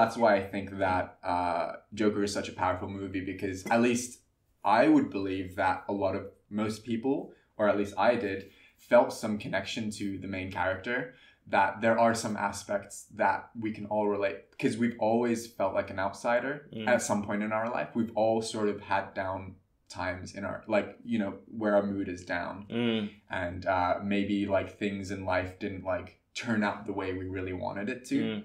that's why I think that uh, Joker is such a powerful movie because at least I would believe that a lot of most people, or at least I did, felt some connection to the main character. That there are some aspects that we can all relate because we've always felt like an outsider Mm. at some point in our life. We've all sort of had down times in our like you know where our mood is down Mm. and uh, maybe like things in life didn't like turn out the way we really wanted it to. Mm.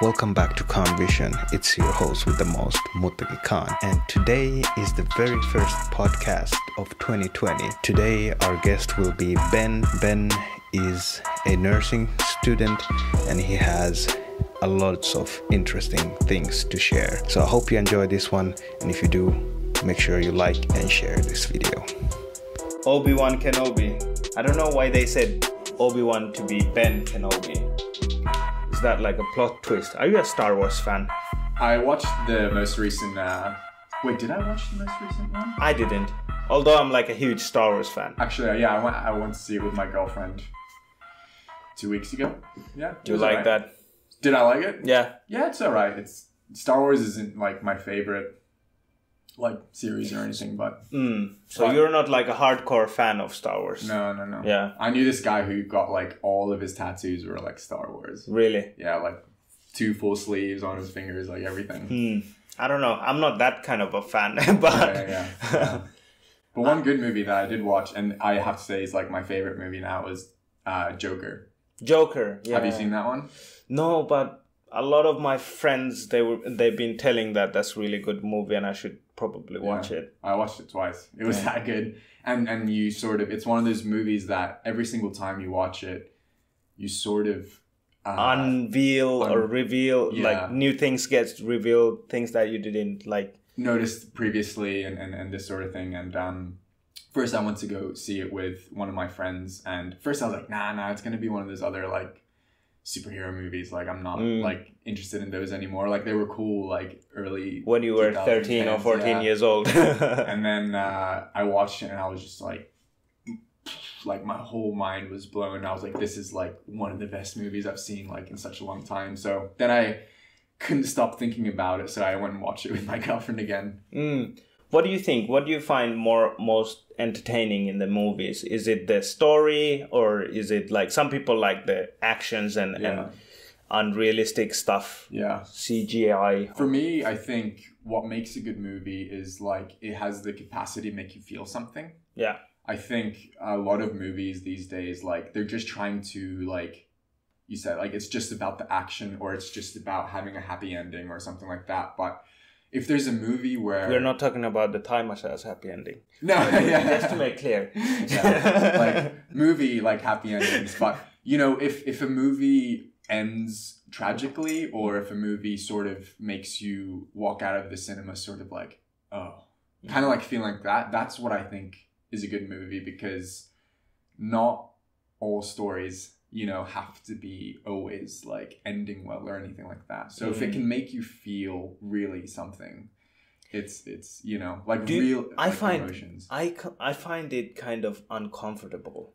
Welcome back to Khan Vision. It's your host with the most, Muttaki Khan. And today is the very first podcast of 2020. Today, our guest will be Ben. Ben is a nursing student and he has a lots of interesting things to share. So I hope you enjoy this one. And if you do, make sure you like and share this video. Obi Wan Kenobi. I don't know why they said Obi Wan to be Ben Kenobi. Is that like a plot twist? Are you a Star Wars fan? I watched the most recent. Uh, wait, did I watch the most recent one? I didn't. Although I'm like a huge Star Wars fan. Actually, yeah, I went. I went to see it with my girlfriend two weeks ago. Yeah, Do you like alright. that? Did I like it? Yeah. Yeah, it's alright. It's Star Wars isn't like my favorite like series or anything, but Mm. So But- you're not like a hardcore fan of Star Wars? no, no, no. Yeah. I knew this guy who got like all of his tattoos were like Star Wars. Really? Yeah, like two full sleeves on his fingers, like everything. Hmm. I don't know. I'm not that kind of a fan, but yeah, yeah, yeah. But one good movie that I did watch, and I have to say is like my favorite movie now, was uh, Joker. Joker. Yeah. Have you seen that one? No, but a lot of my friends they were they've been telling that that's really good movie and I should probably watch Yeah. it. I watched it twice. It was Yeah. that good. And and you sort of it's one of those movies that every single time you watch it, you sort of uh, Unveil or reveal Yeah. like new things gets revealed, things that you didn't like. noticed previously and, and, and this sort of thing. And um, first I went to go see it with one of my friends. And first I was like, nah, nah, it's going to be one of those other like superhero movies. Like I'm not Mm. like interested in those anymore. Like they were cool, like early. When you were 13 or 14 yeah. years old. And then uh, I watched it and I was just like, like my whole mind was blown. I was like, this is like one of the best movies I've seen like in such a long time. So then I couldn't stop thinking about it. So I went and watched it with my girlfriend again. Mm. What do you think? What do you find more most entertaining in the movies? Is it the story or is it like some people like the actions and, Yeah. and unrealistic stuff, Yeah. CGI? For me, I think what makes a good movie is like it has the capacity to make you feel something. Yeah. I think a lot of movies these days, like they're just trying to like you said, like it's just about the action or it's just about having a happy ending or something like that. But if there's a movie where We're not talking about the Thai massage happy ending. no, uh, yeah, Just to make clear. yeah, like movie like happy endings but you know if if a movie ends tragically or if a movie sort of makes you walk out of the cinema sort of like oh kind of like feeling like that that's what i think is a good movie because not all stories you know have to be always like ending well or anything like that so if it Mm. can make you feel really something it's it's you know like Do you- real I like, find- emotions I, I find it kind of uncomfortable.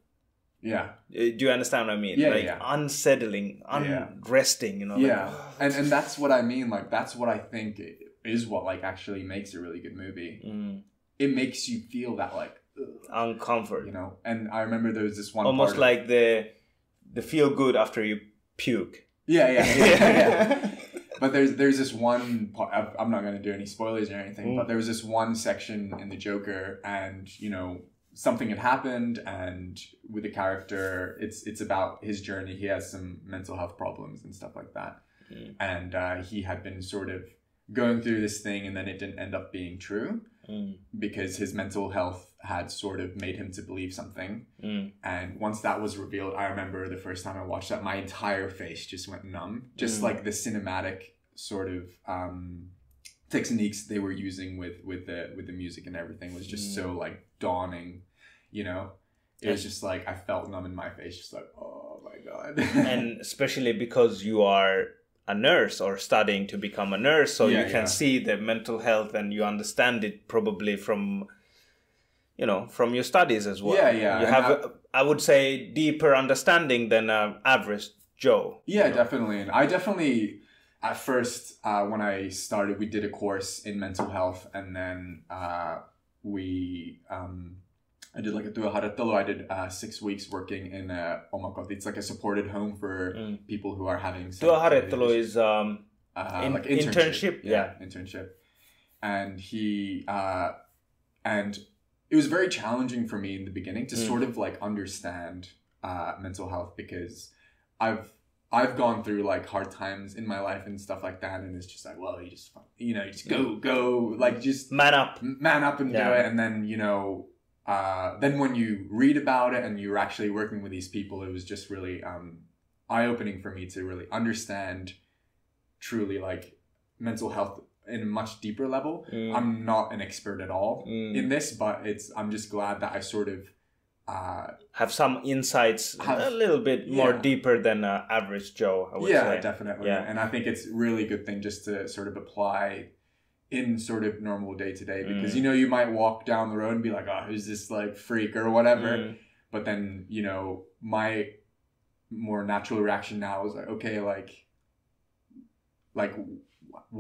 yeah Uh, Do you understand what I mean? Yeah, like yeah. unsettling, Yeah. unresting, you know? yeah Like, and and that's what i mean like that's what i think is what like actually makes a really good movie mm, it makes you feel that like uncomfort. you know and i remember there was this one Almost part of- like the the feel good after you puke. yeah yeah yeah, yeah. but there's there's this one part I'm- i'm not going to do any spoilers or anything Mm. but there was this one section in the joker and you know something had happened and with the character it's it's about his journey he has some mental health problems and stuff like that Mm. and uh, he had been sort of going through this thing and then it didn't end up being true Mm, because his mental health had sort of made him to believe something mm, and once that was revealed i remember the first time i watched that my entire face just went numb just Mm. like the cinematic sort of um techniques they were using with with the with the music and everything was just Mm. so like dawning you know it was just like i felt numb in my face just like oh my god and especially because you are a nurse or studying to become a nurse, so Yeah, you can yeah. see the mental health and you understand it probably from you know from your studies as well. Yeah, yeah, You have, I- I would say, deeper understanding than uh, average Joe. Yeah, definitely. And I definitely, at first, uh, when I started, we did a course in mental health, and then uh, we, um, I did like a työharjoittelu. I did uh, six weeks working in a omakoti. It's like a supported home for Mm. people who are having. Tuo some is um, uh, In- like internship, Yeah, internship. And he uh, and it was very challenging for me in the beginning to Mm. sort of like understand uh, mental health because I've I've gone through like hard times in my life and stuff like that, and it's just like, well, you just you know, you just go go like just man up. man up and do it and then you know uh, then when you read about it and you're actually working with these people it was just really um, eye-opening for me to really understand truly like mental health in a much deeper level Mm, i'm not an expert at all mm. in this but it's i'm just glad that i sort of uh, have some insights Have- a little bit more deeper than uh, average Joe. I would yeah say. definitely Yeah. and i think it's a really good thing just to sort of apply in sort of normal day to day because Mm. you know you might walk down the road and be like oh who's this like freak or whatever Mm, but then you know my more natural reaction now is like okay like like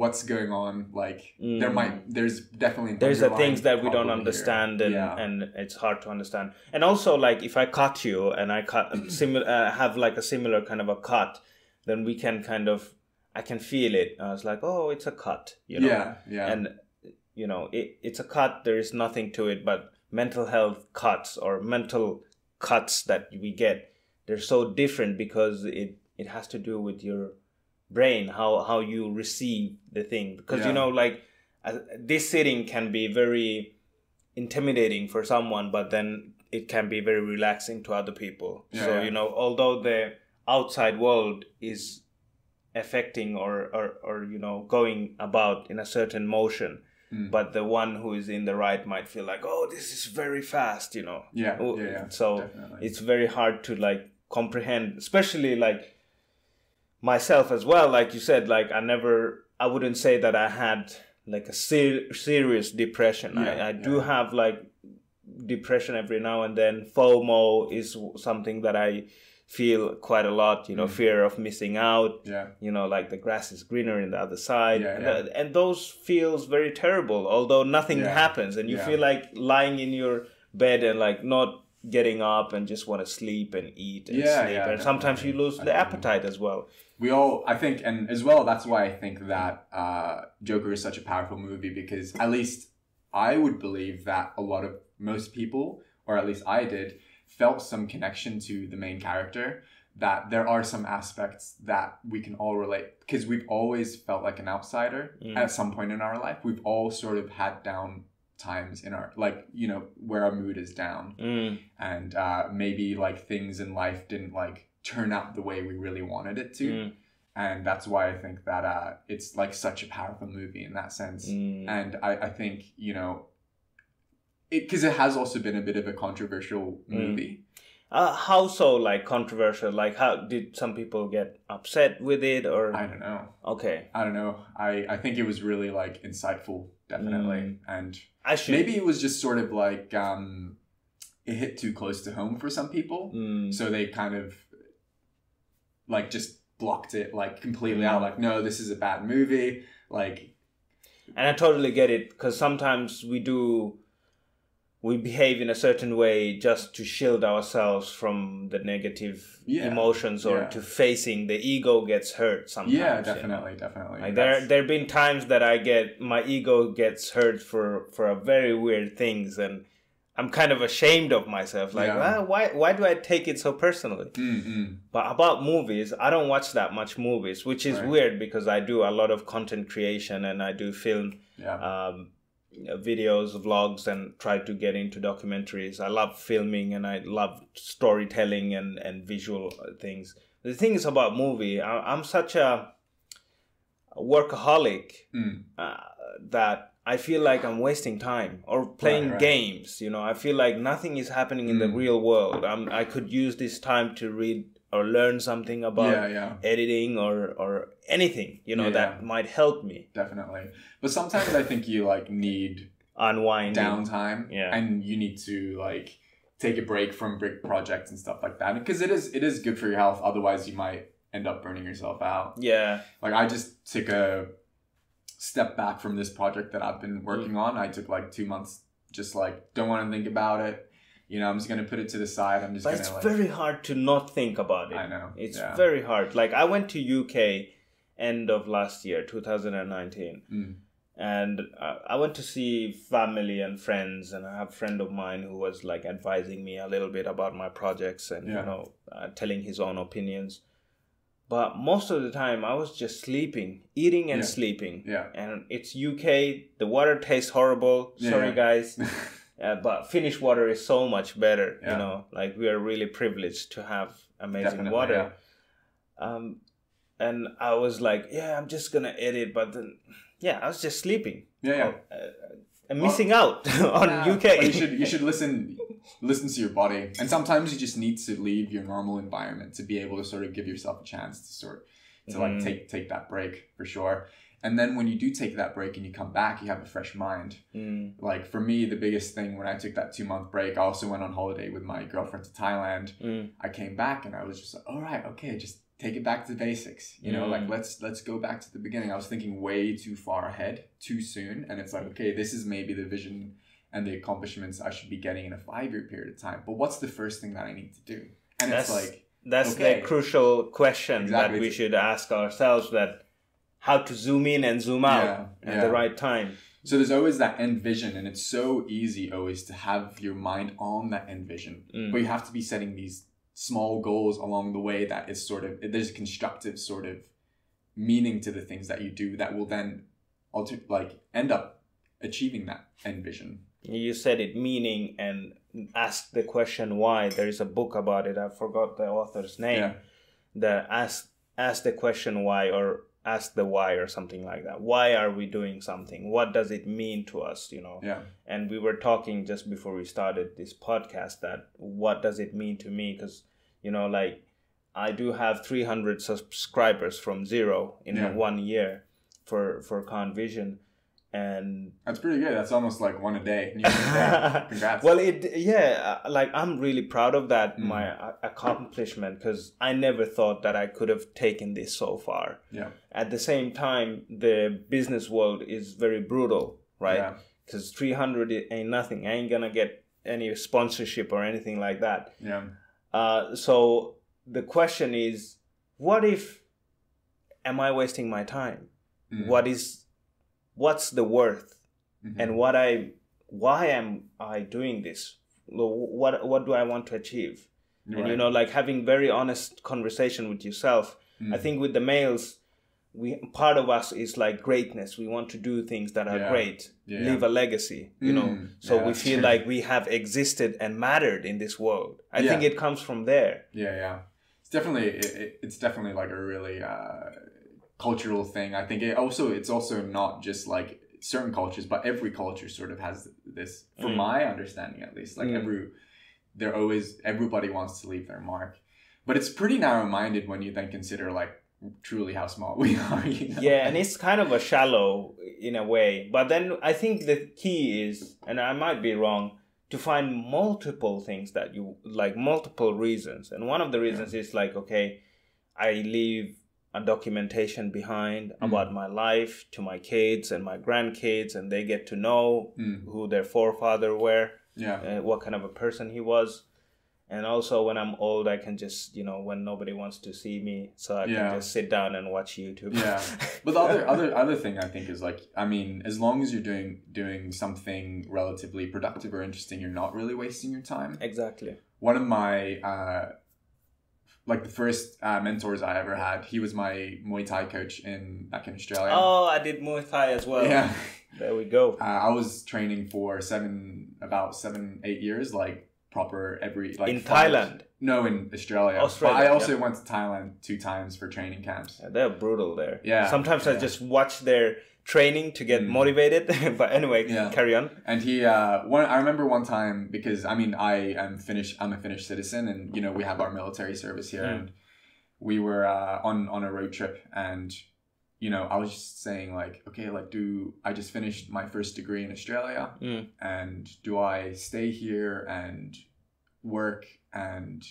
what's going on like there Mm. might there's definitely there's the things that we don't here. understand and, yeah. and it's hard to understand. And also like if i cut you and i cut similar uh, have like a similar kind of a cut then we can kind of i can feel it. I was like oh it's a cut you know? Yeah yeah. And you know it, it's a cut there is nothing to it but mental health cuts or mental cuts that we get they're so different because it it has to do with your brain how how you receive the thing because Yeah. you know like uh, this sitting can be very intimidating for someone but then it can be very relaxing to other people Yeah, so yeah. you know although the outside world is affecting or, or or you know going about in a certain motion Mm. but the one who is in the right might feel like oh this is very fast you know yeah Oh, yeah, yeah so definitely. it's very hard to like comprehend especially like myself as well like you said like i never i wouldn't say that i had like a ser- serious depression. Yeah, i, I do have like depression every now and then. Fomo is something that i feel quite a lot you know Mm. fear of missing out. Yeah. You know like the grass is greener in the other side. Yeah, and, yeah. and those feels very terrible although nothing Yeah, happens. And you yeah. feel like lying in your bed and like not getting up and just want to sleep and eat and Yeah, sleep. yeah, and sometimes you lose the appetite as well we all i think and as well that's why i think that uh, joker is such a powerful movie because at least i would believe that a lot of most people or at least i did felt some connection to the main character that there are some aspects that we can all relate because we've always felt like an outsider Mm. at some point in our life. We've all sort of had down times in our like you know where our mood is down. Mm, and uh, maybe like things in life didn't like turn out the way we really wanted it to. Mm, and that's why i think that uh, it's like such a powerful movie in that sense. Mm. and I, I think you know it because it has also been a bit of a controversial Mm. movie. Uh, how so like controversial? Like how did some people get upset with it or? I don't know. Okay. I don't know. I i think it was really like insightful definitely. Mm. and i should. maybe it was just sort of like um it hit too close to home for some people. Mm, so they kind of like just blocked it like completely out mm-hmm. like no this is a bad movie like and i totally get it because sometimes we do we behave in a certain way just to shield ourselves from the negative Yeah. emotions or Yeah. to facing the ego gets hurt sometimes yeah you know. definitely definitely like there there have been times that i get my ego gets hurt for for a very weird things and i'm kind of ashamed of myself like Yeah. "Ah, why why do i take it so personally Mm, mm. but about movies, I don't watch that much movies, which is Right. weird because I do a lot of content creation and I do film yeah um, videos, vlogs, and try to get into documentaries. I love filming and I love storytelling and, and visual things. The thing is about movie, I, I'm such a workaholic Mm. uh, that I feel like I'm wasting time or playing right. games. You know, I feel like nothing is happening in the Mm. real world. I'm, I could use this time to read or learn something about yeah yeah editing or or anything. You know Yeah, that might help me. definitely but sometimes i think you like need unwind downtime Yeah. and you need to like take a break from big projects and stuff like that because it is it is good for your health otherwise you might end up burning yourself out Yeah, like i just took a step back from this project that i've been working on i took like two months just like don't want to think about it you know i'm just gonna put it to the side i'm just but it's like very hard to not think about it. i know It's yeah. very hard. Like I went to UK end of last year, 2019, Mm. and uh, I went to see family and friends, and I have a friend of mine who was like advising me a little bit about my projects and Yeah. you know uh, telling his own opinions. But most of the time, I was just sleeping, eating and Yeah. sleeping. yeah And it's UK. The water tastes horrible. Sorry, guys. Uh, but Finnish water is so much better. Yeah. You know, like we are really privileged to have amazing Definitely, water. yeah. Um, and I was like, yeah, I'm just gonna edit, but then, yeah, I was just sleeping. yeah yeah Uh, I'm missing out on Yeah, UK. you should you should listen listen to your body, and sometimes you just need to leave your normal environment to be able to sort of give yourself a chance to sort to like Mhm. take take that break for sure. And then when you do take that break and you come back, you have a fresh mind. Mm, Like for me, the biggest thing when I took that two month break, I also went on holiday with my girlfriend to Thailand. mm, I came back and I was just like, all right, okay, just take it back to the basics. You know, Mm. like let's let's go back to the beginning. I was thinking way too far ahead, too soon, and it's like, okay, this is maybe the vision and the accomplishments I should be getting in a five year period of time. But what's the first thing that I need to do? And That's- it's like, That's Okay. the crucial question Exactly. that we should ask ourselves: that how to zoom in and zoom out Yeah, at yeah. the right time. so there's always that end vision, and it's so easy always to have your mind on that end vision. Mm. But you have to be setting these small goals along the way that is sort of there's a constructive sort of meaning to the things that you do that will then alter like end up achieving that end vision. You said it meaning and ask the question why. There is a book about it. I forgot the author's name. Yeah. The ask ask the question why or ask the why or something like that. Why are we doing something? What does it mean to us? You know. Yeah. And we were talking just before we started this podcast that what does it mean to me? Because you know, like I do have 300 subscribers from zero in Yeah. one year for for Khan Vision, and That's pretty good. That's almost like one a day. Congrats. well, it yeah, uh, like I'm really proud of that Mm. my uh, accomplishment because I never thought that I could have taken this so far. yeah. At the same time, the business world is very brutal, right? Yeah. Because 300 ain't nothing. I ain't gonna get any sponsorship or anything like that. Yeah. Uh, so the question is, what if am I wasting my time? Mm. What is what's the worth? Mhm. and what I why am I doing this? What what do I want to achieve? And you know, like having very honest conversation with yourself. I Mm. think with the males, we part of us is like greatness. We want to do things that are Yeah. great, Yeah, leave a legacy. You know, Mm. so Yeah, we feel true. like we have existed and mattered in this world. I think it comes from there. Yeah, yeah. It's definitely it, it, it's definitely like a really uh, cultural thing. I think it also it's also not just like certain cultures, but every culture sort of has this. From Mm. my understanding, at least, like Mm. every they're always everybody wants to leave their mark, but it's pretty narrow minded when you then consider like truly how small we are. You know? yeah and it's kind of a shallow in a way but then i think the key is and i might be wrong to find multiple things that you like multiple reasons and one of the reasons is like okay i leave a documentation behind Mm. about my life to my kids and my grandkids and they get to know Mm. who their forefather were yeah. uh, what kind of a person he was and also when i'm old i can just you know when nobody wants to see me so i Yeah. can just sit down and watch youtube Yeah. But the other other other thing I think is like I mean, as long as you're doing doing something relatively productive or interesting, you're not really wasting your time. exactly One of my uh, like the first uh, mentors I ever had, he was my Muay Thai coach in back in Australia. Oh, I did Muay Thai as well. yeah. There we go. Uh, I was training for seven about seven eight years, like proper every like in Thailand. No, in Australia. Australia, But I also yeah. went to Thailand two times for training camps. Yeah, They're brutal there. Yeah, Sometimes I just watch their training to get Mm. motivated. but anyway, Yeah. carry on. And he, uh, one, I remember one time because I mean, I am Finnish. I'm a Finnish citizen, and you know we have our military service here, Mm. and we were uh, on on a road trip, and you know, I was just saying like, okay, like, do I just finished my first degree in Australia, Mm. and do I stay here and work and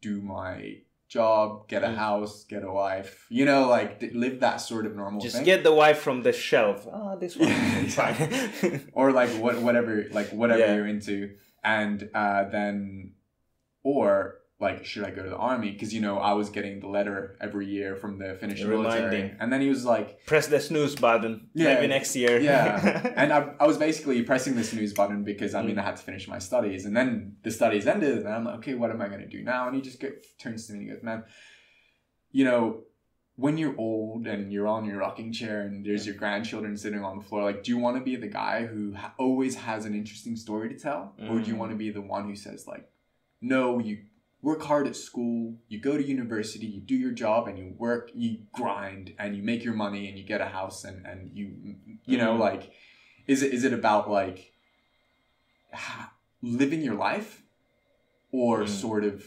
do my job, get a Mm. house, get a wife, you know, like d- live that sort of normal Just thing, get the wife from the shelf. Ah, this one is fine. or like what whatever like whatever Yeah. you're into, and uh, then or like should I go to the army? Because you know I was getting the letter every year from the Finnish military, and then he was like. Press the snooze button. Yeah. Maybe next year. Yeah, and I, I was basically pressing the snooze button because I mean I had to finish my studies, and then the studies ended, and I'm like, okay, what am I gonna do now? And he just get, turns to me and he goes, man, you know, when you're old and you're on your rocking chair and there's your grandchildren sitting on the floor, like, do you want to be the guy who ha- always has an interesting story to tell, or do you Mm. want to be the one who says like, no, you work hard at school, you go to university, you do your job, and you work, you grind, and you make your money, and you get a house, and and you, you know, Mhm. like, is it is it about like living your life, or Mm. sort of,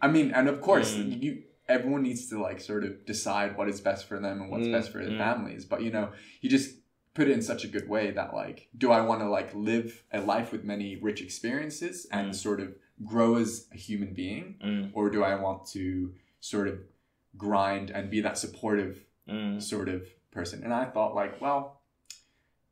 I mean, and of course Mm. you everyone needs to like sort of decide what is best for them and what's Mm, best for their mm. families, but you know, you just put it in such a good way that like do i want to like live a life with many rich experiences and Mm. sort of grow as a human being Mm, or do i want to sort of grind and be that supportive mm. sort of person and i thought like well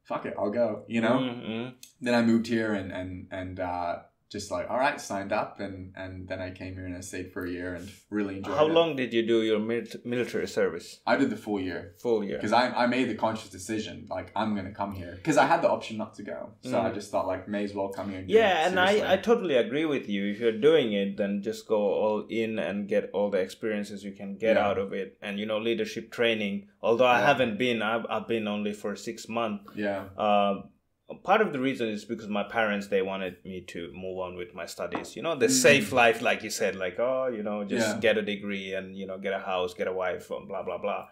fuck it i'll go you know Mm, mm. then i moved here and and and uh just like all right signed up and and then i came here and i stayed for a year and really enjoyed it. How it long did you do your mil- military service? i did the full year Full year. because I, I made the conscious decision like i'm gonna come here because i had the option not to go so i Mm. just thought like may as well come here and Yeah, and I, I totally agree with you. If you're doing it, then just go all in and get all the experiences you can get Yeah. out of it. And you know, leadership training. Although I Yeah. haven't been, I've, I've been only for six months. yeah Um, part of the reason is because my parents they wanted me to move on with my studies. You know, the Mm. safe life, like you said, like oh, you know, just Yeah. get a degree and you know, get a house, get a wife, and blah blah blah.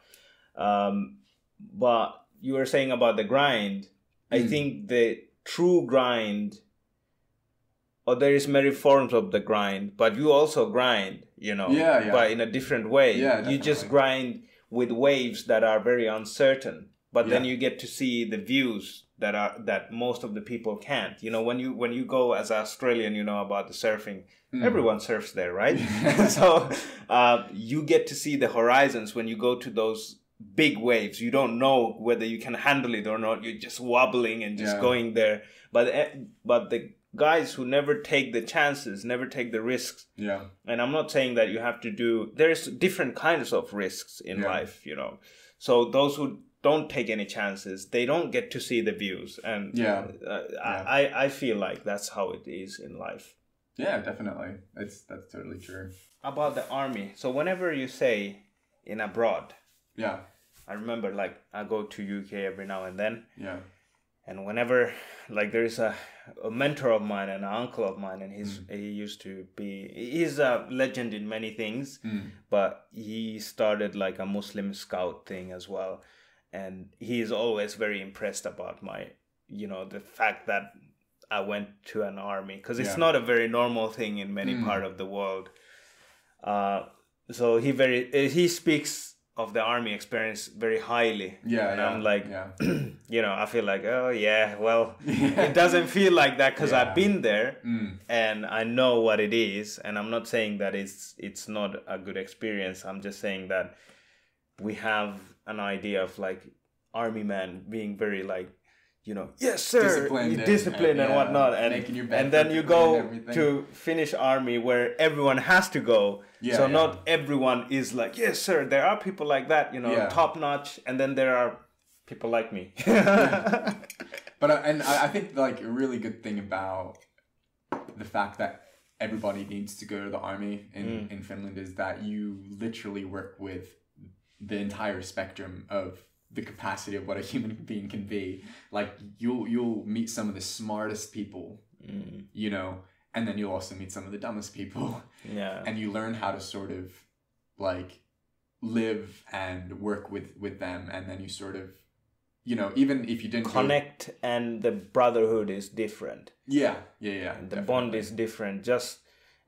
Um, but you were saying about the grind. I Mm. think the true grind, or there is many forms of the grind, but you also grind. You know, Yeah, yeah. but in a different way. Yeah, you just grind with waves that are very uncertain but then you get to see the views that are that most of the people can't. You know when you when you go as an australian you know about the surfing Mm. everyone surfs there right? So uh, you get to see the horizons when you go to those big waves. You don't know whether you can handle it or not. You're just wobbling and just Yeah. going there. But eh, but the guys who never take the chances never take the risks yeah. and i'm not saying that you have to do there's different kinds of risks in Yeah. life you know. So those who don't take any chances. They don't get to see the views. And Yeah. uh, Yeah. I, I feel like that's how it is in life. Yeah definitely. It's that's totally true. About the army. So whenever you say in abroad yeah. I remember like i go to uk every now and then. Yeah. And whenever like there's a, a mentor of mine and an uncle of mine and he's he used to be he's a legend in many things. Mm. but he started like a muslim scout thing as well and he is always very impressed about my you know the fact that i went to an army because it's Yeah. not a very normal thing in many Mm. part of the world uh, so he very uh, he speaks of the army experience very highly yeah and yeah i'm like yeah you know i feel like oh yeah well it doesn't feel like that because i've been there mm. and i know what it is and i'm not saying that it's it's not a good experience i'm just saying that we have an idea of like army man being very like you know yes sir Disciplined and- discipline and, and, whatnot and making your and then you go to Finnish army where everyone has to go Yeah, so yeah. not everyone is like yes sir there are people like that you know Yeah. top notch and then there are people like me But uh, and I, I think like a really good thing about the fact that everybody needs to go to the army in, Mm. in Finland is that you literally work with the entire spectrum of the capacity of what a human being can be. Like you'll you'll meet some of the smartest people, Mm, you know, and then you'll also meet some of the dumbest people. yeah. And you learn how to sort of like live and work with with them and then you sort of you know even if you didn't go- connect and the brotherhood is different. Yeah. Yeah yeah the bond is different. Just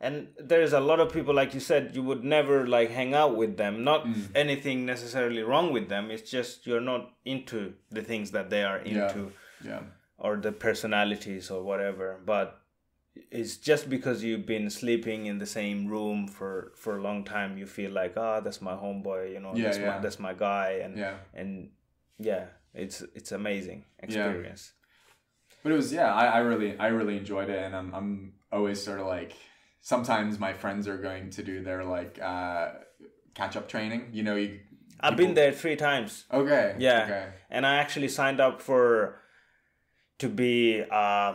and there's a lot of people like you said you would never like hang out with them not Mm. anything necessarily wrong with them it's just you're not into the things that they are into Yeah. or the personalities or whatever but it's just because you've been sleeping in the same room for for a long time you feel like ah that's my homeboy you know Yeah, that's yeah. my that's my guy and Yeah. and yeah it's it's amazing experience But it was yeah, I, I really I really enjoyed it and I'm I'm always sort of like sometimes my friends are going to do their like uh catch up training. You know, you i've been there three times Okay. Yeah. Okay. and I actually signed up for to be uh,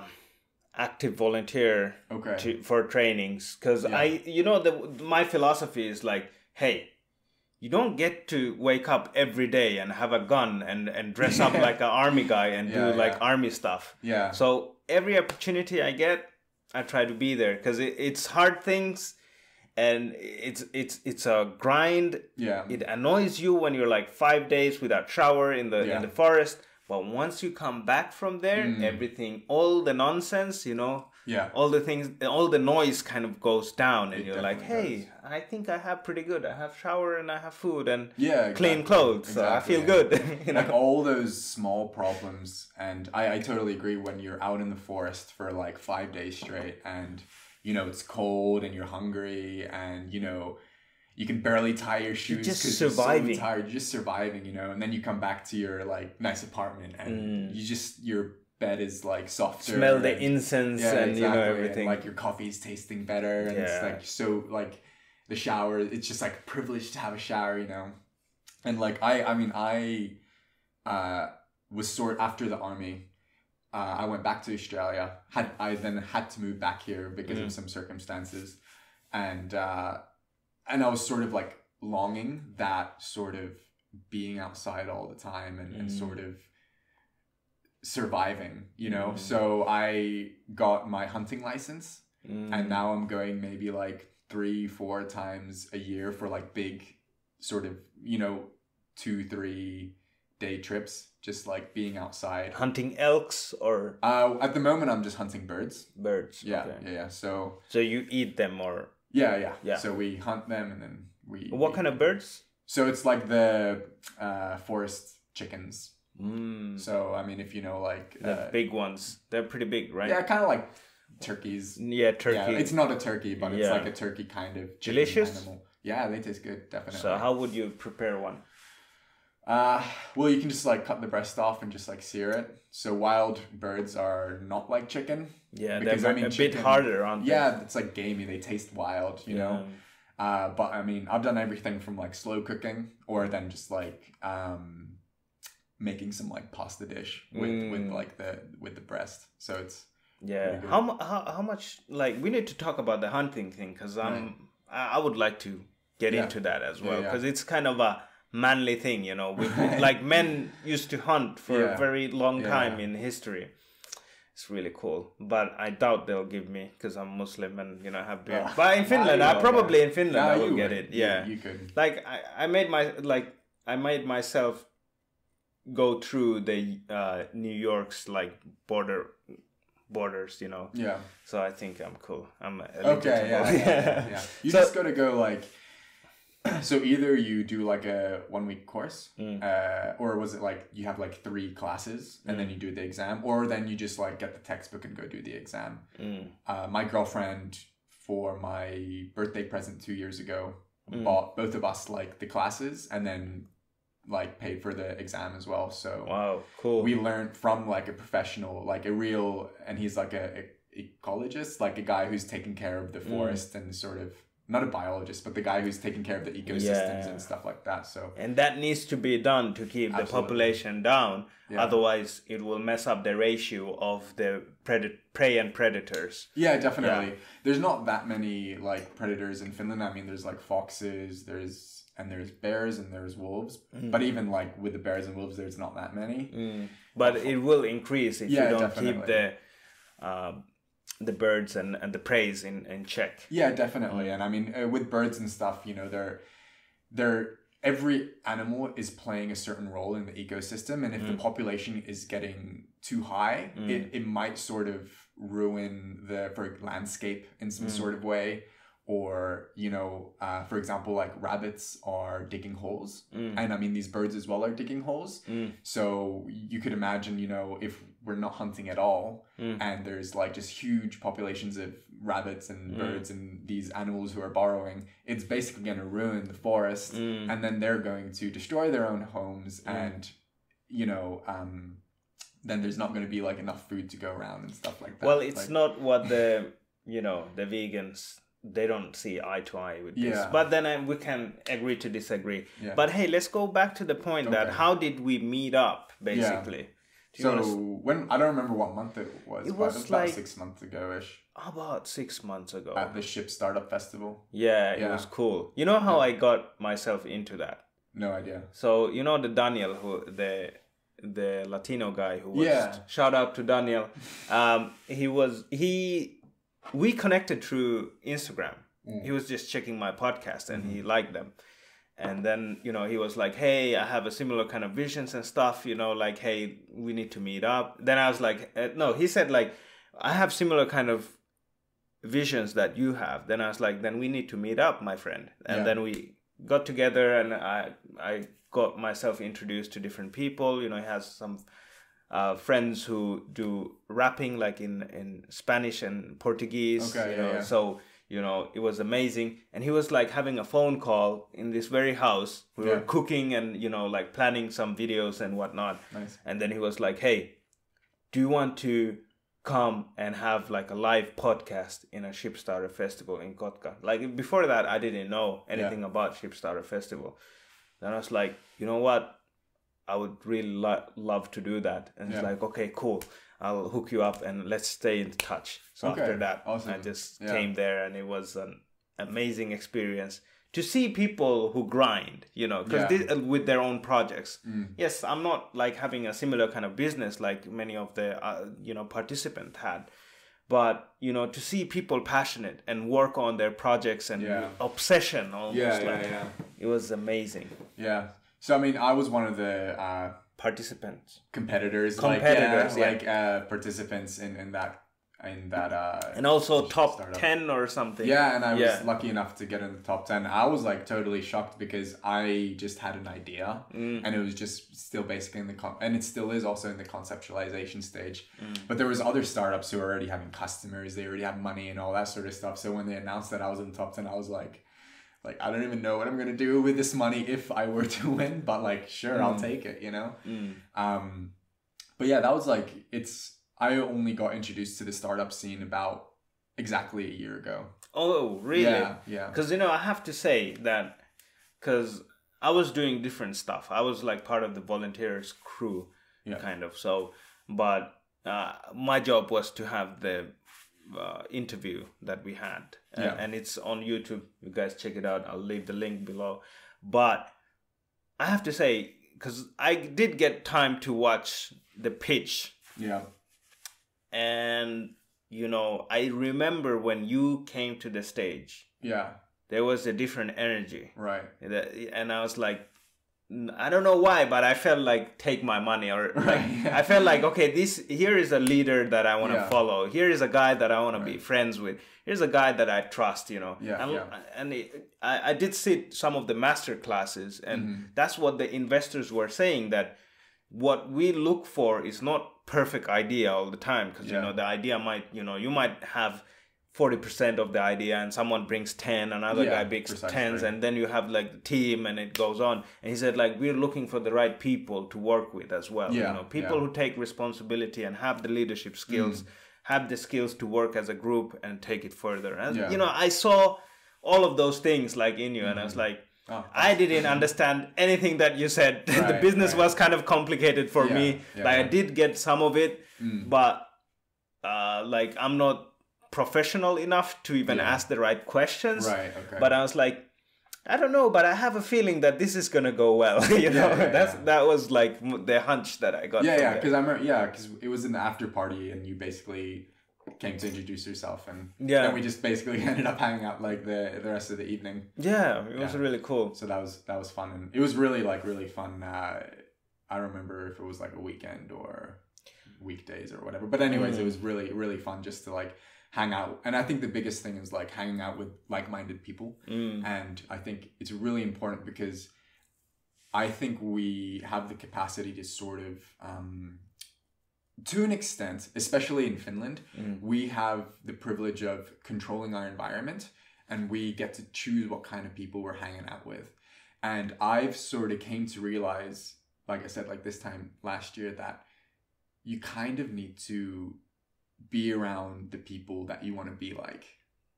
active volunteer Okay. to, for trainings because Yeah. I you know the my philosophy is like hey you don't get to wake up every day and have a gun and and dress up like an army guy and Yeah, do like yeah. army stuff Yeah. so every opportunity I get I try to be there because it, it's hard things and it's it's it's a grind yeah. it annoys you when you're like five days without shower in the Yeah. in the forest but once you come back from there Mm. everything all the nonsense you know yeah. all the things all the noise kind of goes down and It you're like hey i think i have pretty good i have shower and i have food and Yeah. clean exactly. clothes so i feel yeah. good you know like all those small problems and I, I totally agree when you're out in the forest for like five days straight and you know it's cold and you're hungry and you know you can barely tie your shoes just 'cause you're surviving. so tired you're just surviving you know and then you come back to your like nice apartment and Mm. you just your bed is like softer smell the and- incense yeah, and you know exactly, and, everything. like your coffee is tasting better and it's like so like the shower it's just like a privilege to have a shower you know? And like i i mean i uh was sort after the army uh, i went back to australia. Had i then had to move back here because Mm. of some circumstances. And uh and i was sort of like longing that sort of being outside all the time and, and Mm. sort of surviving you know? Mm. so i got my hunting license Mm. and now i'm going maybe like three four times a year for like big sort of you know two three day trips just like being outside. Hunting elks or? Uh at the moment i'm just hunting birds. Birds yeah okay. yeah yeah so so you eat them or? Yeah yeah. Yeah. so we hunt them and then we what kind of birds? So it's like the uh forest chickens mm. so i mean if you know like the uh, big ones they're pretty big right yeah kind of like turkeys yeah turkey Yeah, it's not a turkey, but it's Yeah. like a turkey kind of chicken Delicious? Animal. Yeah, they taste good, definitely. so how would you prepare one Uh, well, you can just like cut the breast off and just like sear it. So wild birds are not like chicken. Yeah, Because, they're I mean, a bit harder, aren't they? Yeah, it's like gamey. They taste wild, you know. Uh, but I mean, I've done everything from like slow cooking, or then just like um, making some like pasta dish with with Mm. like the with the breast. So it's Yeah. How, how how much like we need to talk about the hunting thing because I'm I, I would like to get Yeah. into that as Yeah, well yeah. because it's kind of a manly thing, you know. We, like men used to hunt for a very long time yeah. in history. It's really cool, but I doubt they'll give me because I'm Muslim and you know have beard. Ah, but in Finland, I will, probably yeah. in Finland I will you get it. You- Yeah, you could. like I, I made my like I made myself go through the uh, New York's like border borders, you know. Yeah. So I think I'm cool. I'm Okay, yeah, yeah, yeah, yeah. You So- just gotta go like. So either you do like a one week course, Mm. uh, or was it like you have like three classes and then you do the exam, or then you just like get the textbook and go do the exam. Mm. Uh, my girlfriend for my birthday present two years ago Mm. bought both of us like the classes and then like paid for the exam as well. So Wow, cool. we learned from like a professional, like a real, and he's like a, a ecologist, like a guy who's taking care of the Mm. forest and sort of not a biologist, but the guy who's taking care of the ecosystems Yeah. and stuff like that. So and that needs to be done to keep the population down. Yeah. Otherwise, it will mess up the ratio of the pred- prey and predators. yeah, definitely. There's not that many like predators in Finland. I mean, there's like foxes, there's and there's bears and there's wolves. Mm. But even like with the bears and wolves, there's not that many. But it will increase if Yeah, you don't keep the um, the birds and, and the preys in, in check. Yeah, definitely. And I mean, uh, with birds and stuff, you know, they're they're every animal is playing a certain role in the ecosystem and if the Mm. population is getting too high Mm. it, it might sort of ruin the landscape in some Mm. sort of way or you know uh, for example like rabbits are digging holes Mm. and i mean these birds as well are digging holes Mm. so you could imagine you know if we're not hunting at all Mm. and there's like just huge populations of rabbits and Mm. birds and these animals who are borrowing it's basically going to ruin the forest Mm. and then they're going to destroy their own homes Mm. and you know um then there's not going to be like enough food to go around and stuff like that Well, it's Like- not what the you know the vegans they don't see eye to eye with this. Yeah. But then uh, we can agree to disagree. Yeah. But hey, let's go back to the point that how did we meet up basically? So when i don't remember what month it was It but was it was about like- six months ago ish about six months ago. at the Shipstarter festival yeah, it Yeah. was cool. You know how I got myself into that? no idea So you know the Daniel who the the Latino guy who was Yeah. shout out to Daniel. Um, he was he we connected through Instagram. Mm. He was just checking my podcast and he liked them. And then, you know, he was like, Hey, I have a similar kind of visions and stuff, you know, like, hey, we need to meet up. Then I was like, uh, no, he said, like, I have similar kind of visions that you have. Then I was like, then we need to meet up, my friend. And Yeah. then we got together and I I got myself introduced to different people. You know, he has some uh, friends who do rapping like in in Spanish and Portuguese. Okay, you yeah, know, yeah. so you know it was amazing. And he was like having a phone call in this very house. We were cooking and you know like planning some videos and whatnot. nice And then he was like, "Hey, do you want to come and have like a live podcast in a Shipstarter festival in Kotka?" Like before that, I didn't know anything about Shipstarter festival. Then I was like, "You know what? I would really lo- love to do that." And he's Yeah. like, "Okay, cool. I'll hook you up and let's stay in touch." So Okay, after that, awesome. I just Yeah. came there, and it was an amazing experience to see people who grind, you know, because Yeah. uh, with their own projects. Mm. Yes, I'm not like having a similar kind of business like many of the uh, you know participants had, but you know to see people passionate and work on their projects and obsession almost yeah yeah like yeah it was amazing. yeah so i mean i was one of the uh Participants competitors, Competitors, like yeah. yeah, like uh, participants in in that in that uh and also top startup. ten or something. Yeah, and I was lucky enough to get in the top 10. I was like totally shocked because I just had an idea Mm. and it was just still basically in the con- and it still is also in the conceptualization stage. Mm. But there was other startups who were already having customers, they already had money and all that sort of stuff. So when they announced that I was in the top 10, I was like like I don't even know what I'm to do with this money if I were to win, but like sure, I'll Mm. take it, you know. Mm. Um, but yeah, that was like it's. I only got introduced to the startup scene about exactly a year ago. Oh really? Yeah, yeah, Because you know, I have to say that because I was doing different stuff. I was like part of the volunteers crew, Yeah. kind of. So, but uh, my job was to have the uh, interview that we had, Uh, Yeah. and it's on YouTube. You guys check it out. I'll leave the link below. But I have to say, because I did get time to watch the pitch yeah, and you know i remember when you came to the stage yeah. there was a different energy Right. And i was like i don't know why but i felt like take my money or like Right. i felt like okay this here is a leader that i want to Yeah. follow here is a guy that i want to be friends with here's a guy that i trust you know Yeah, and, yeah. and it, I, I did sit some of the master classes and Mm-hmm. that's what the investors were saying that what we look for is not perfect idea all the time because you know the idea might you know you might have 40% of the idea and someone brings 10 another Yeah, guy brings precisely. 10s and then you have like the team and it goes on and he said like we're looking for the right people to work with as well yeah, you know people yeah. Mm. who take responsibility and have the leadership skills have the skills to work as a group and take it further and you know i saw all of those things like in you and i was like Oh, I didn't understand anything that you said. the business right. was kind of complicated for me. yeah, like I did get some of it, Mm. but uh, like I'm not professional enough to even Yeah. ask the right questions. Right. Okay. But I was like, I don't know, but I have a feeling that this is gonna go well. you know, yeah, that's yeah. that was like the hunch that I got. yeah, yeah, because I remember, yeah, because it was an the after party, and you basically came to introduce yourself, and Yeah. then we just basically ended up hanging out like the the rest of the evening. Yeah, it was really cool. So that was that was fun, and it was really like really fun. Uh, I remember if it was like a weekend or weekdays or whatever. But anyways, Mm. it was really really fun just to like hang out. And I think the biggest thing is like hanging out with like minded people. Mm. And I think it's really important because I think we have the capacity to sort of, um, to an extent, especially in Finland, Mm. we have the privilege of controlling our environment and we get to choose what kind of people we're hanging out with. And I've sort of came to realize, like I said, like this time last year, that you kind of need to be around the people that you want to be like.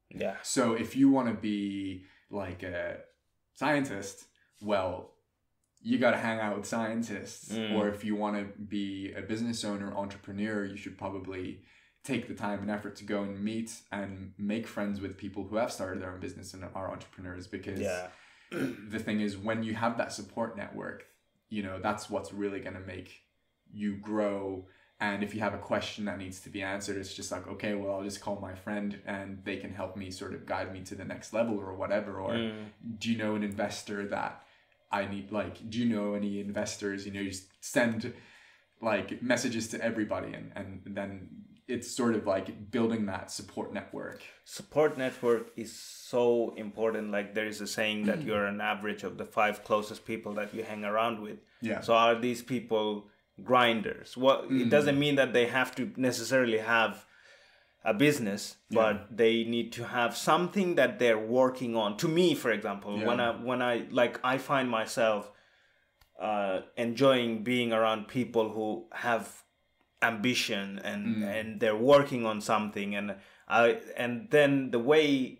Yeah. So if you want to be like a scientist, well, you got to hang out with scientists. Mm. Or if you want to be a business owner, entrepreneur, you should probably take the time and effort to go and meet and make friends with people who have started their own business and are entrepreneurs because Yeah. the thing is when you have that support network you know that's what's really going to make you grow and if you have a question that needs to be answered it's just like okay well i'll just call my friend and they can help me sort of guide me to the next level or whatever. Or Mm. do you know an investor that i need like do you know any investors? You know you just send like messages to everybody and and then it's sort of like building that support network. Support network is so important. Like there is a saying that you're an average of the five closest people that you hang around with. Yeah. So are these people grinders. What it doesn't mean that they have to necessarily have a business but they need to have something that they're working on. To me for example when i when i like i find myself uh, enjoying being around people who have ambition and and they're working on something and I and then the way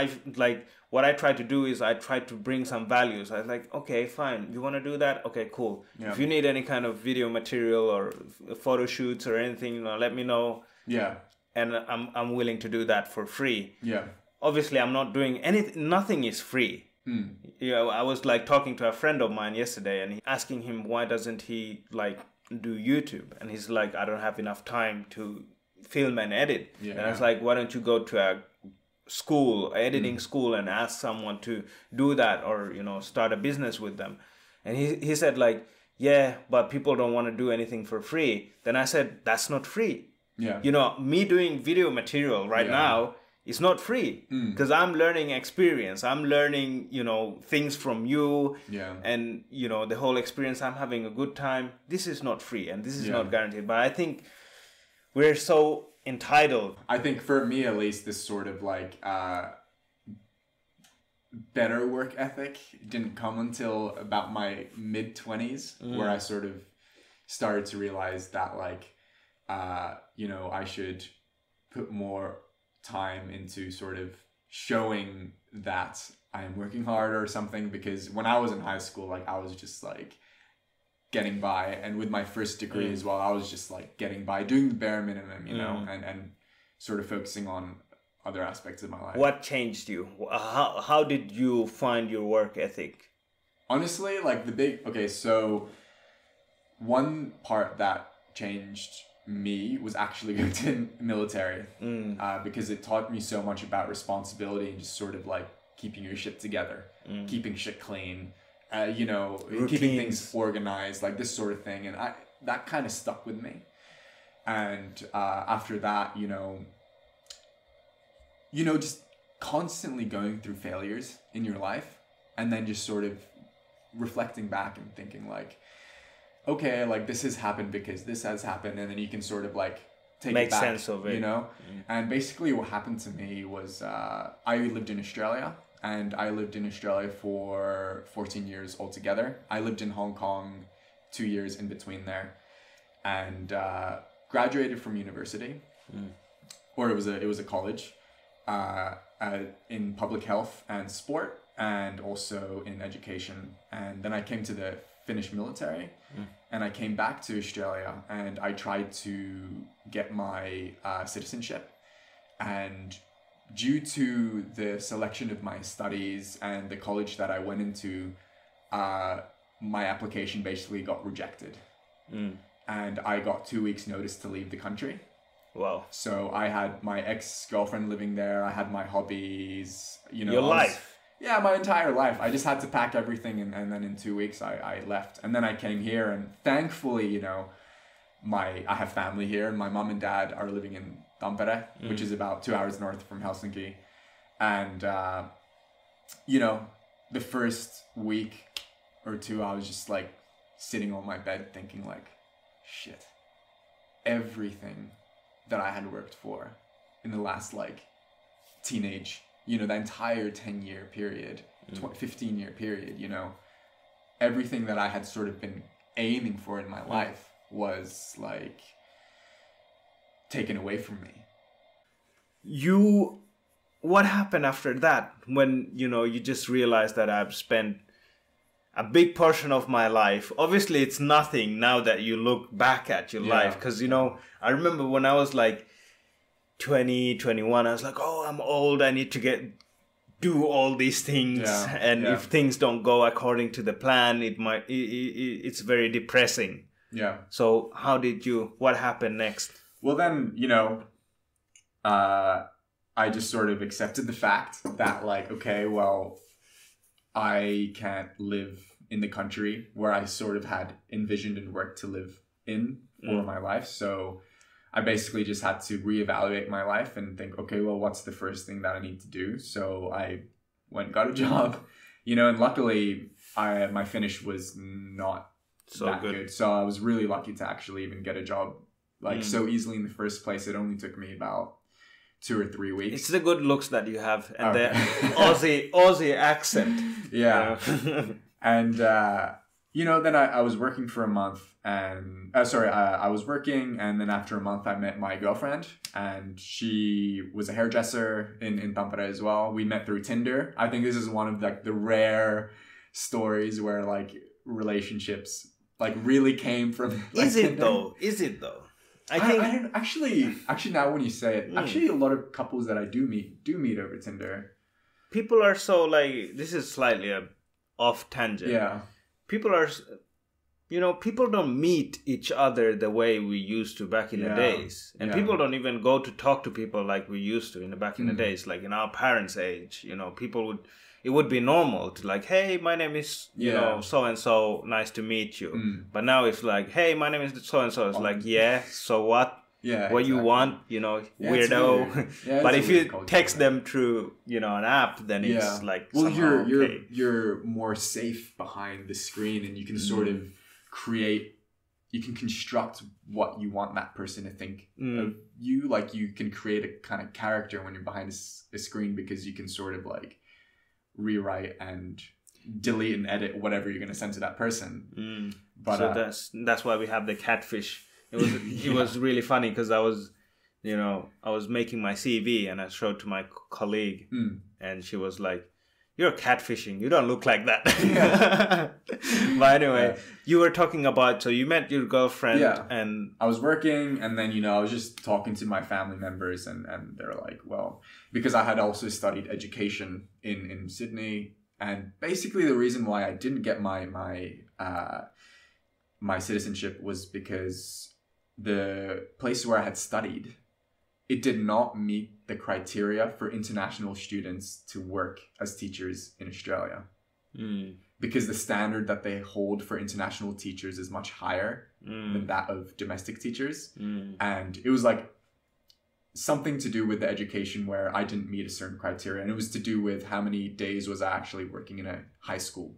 I like what I try to do is I try to bring some values. I was like, okay, fine, you want to do that? Okay, cool. Yeah. If you need any kind of video material or photo shoots or anything, you know, let me know, yeah and I'm I'm willing to do that for free. yeah Obviously, I'm not doing anything. Nothing is free. Hmm. You know, I was like talking to a friend of mine yesterday and he, asking him why doesn't he like do YouTube? And he's like, I don't have enough time to film and edit. Yeah. And I was like, why don't you go to a school, editing hmm. school, and ask someone to do that or you know start a business with them? And he he said like, yeah, but people don't want to do anything for free. Then I said, that's not free yeah you know me doing video material right Yeah. now is not free hmm. because i'm learning experience i'm learning you know things from you Yeah. and you know the whole experience i'm having a good time this is not free and this is Yeah. not guaranteed but i think we're so entitled I think for me at least, this sort of like uh, better work ethic didn't come until about my mid 20s, where I sort of started to realize that, like, uh, you know, I should put more time into sort of showing that I'm working hard or something. Because when I was in high school, like, I was just like, getting by and with my first degree mm. as well i was just like getting by doing the bare minimum you know mm. and and sort of focusing on other aspects of my life. What changed you? How, how did you find your work ethic? Honestly like the big okay so one part that changed me was actually going to military mm. uh, because it taught me so much about responsibility and just sort of like keeping your shit together keeping shit clean uh, you know keeping things organized like this sort of thing and i that kind of stuck with me. And uh, after that you know you know just constantly going through failures in your life and then just sort of reflecting back and thinking like okay like this has happened because this has happened and then you can sort of like take Make it back, sense of it. you know and basically what happened to me was uh, i lived in australia and i lived in australia for 14 years altogether. I lived in hong kong two years in between there and uh, graduated from university or it was a it was a college uh, uh, in public health and sport and also in education. And then i came to the finnish military and i came back to australia and i tried to get my uh, citizenship. And due to the selection of my studies and the college that i went into uh, my application basically got rejected and I got two weeks notice to leave the country. Wow. So I had my ex girlfriend living there. I had my hobbies. You know, Your was- life. yeah, my entire life. I just had to pack everything, and, and then in two weeks I, I left. And then I came here, and thankfully, you know, my I have family here, and my mom and dad are living in Tampere, which is mm. about two hours north from Helsinki. And uh, you know, the first week or two, I was just like sitting on my bed thinking like, shit, everything that I had worked for in the last like teenage, you know, the entire 10 year period, mm. tw- 15 year period, you know, everything that I had sort of been aiming for in my mm. life was like taken away from me. You, what happened after that when you know you just realized that I've spent a big portion of my life. Obviously, it's nothing now that you look back at your Yeah. life because you know I remember when I was like 20, 21, I was like, oh, I'm old. I need to get do all these things Yeah, and yeah. if things don't go according to the plan it might it, it, it's very depressing Yeah. so how did you what happened next Well, then, you know, uh, I just sort of accepted the fact that, like, okay, well, I can't live in the country where I sort of had envisioned and worked to live in for Mm. my life. So I basically just had to reevaluate my life and think, okay, well, what's the first thing that I need to do? So I went and got a job, you know, and luckily, I my Finnish was not so that good, good. So I was really lucky to actually even get a job like Mm. so easily in the first place. It only took me about two or three weeks. it's the good looks that you have and Okay. the aussie aussie accent yeah. you know? And uh, you know, then I, I was working for a month, and uh, sorry, I, I was working, and then after a month, I met my girlfriend, and she was a hairdresser in in Tampere as well. We met through Tinder. I think this is one of like the rare stories where like relationships like really came from. like, is it though is it though i I, think I don't actually actually now when you say it, Mm. actually a lot of couples that I do meet do meet over Tinder. people are so like this is slightly a off tangent Yeah. people are you know people don't meet each other the way we used to back in the days and Yeah. people don't even go to talk to people like we used to in the back in the Mm. days like in our parents age you know people would it would be normal to like hey my name is you Yeah. know so and so nice to meet you Mm. but now it's like hey my name is so and so it's Oh. like yeah so what Yeah. what you want you know Yeah, weirdo weird. Yeah, but if you culture. text them through you know an app then it's like well, you're you're okay. you're more safe behind the screen, and you can sort Mm. of create. You can construct what you want that person to think Mm. of you. Like you can create a kind of character when you're behind a screen because you can sort of like rewrite and delete and edit whatever you're going to send to that person. Mm. But so uh, that's that's why we have the catfish. It was it was really funny because I was, you know, I was making my CV and I showed to my colleague mm, and she was like, "You're catfishing. You don't look like that." Yeah. but anyway, Yeah. you were talking about so you met your girlfriend Yeah. and I was working and then, you know, I was just talking to my family members and, and they're like, well, because I had also studied education in, in Sydney. And basically the reason why I didn't get my, my, uh, my citizenship was because the place where I had studied, it did not meet the criteria for international students to work as teachers in Australia. Mm, because the standard that they hold for international teachers is much higher than mm, that of domestic teachers. Mm, and it was like something to do with the education where I didn't meet a certain criteria, and it was to do with how many days was I actually working in a high school,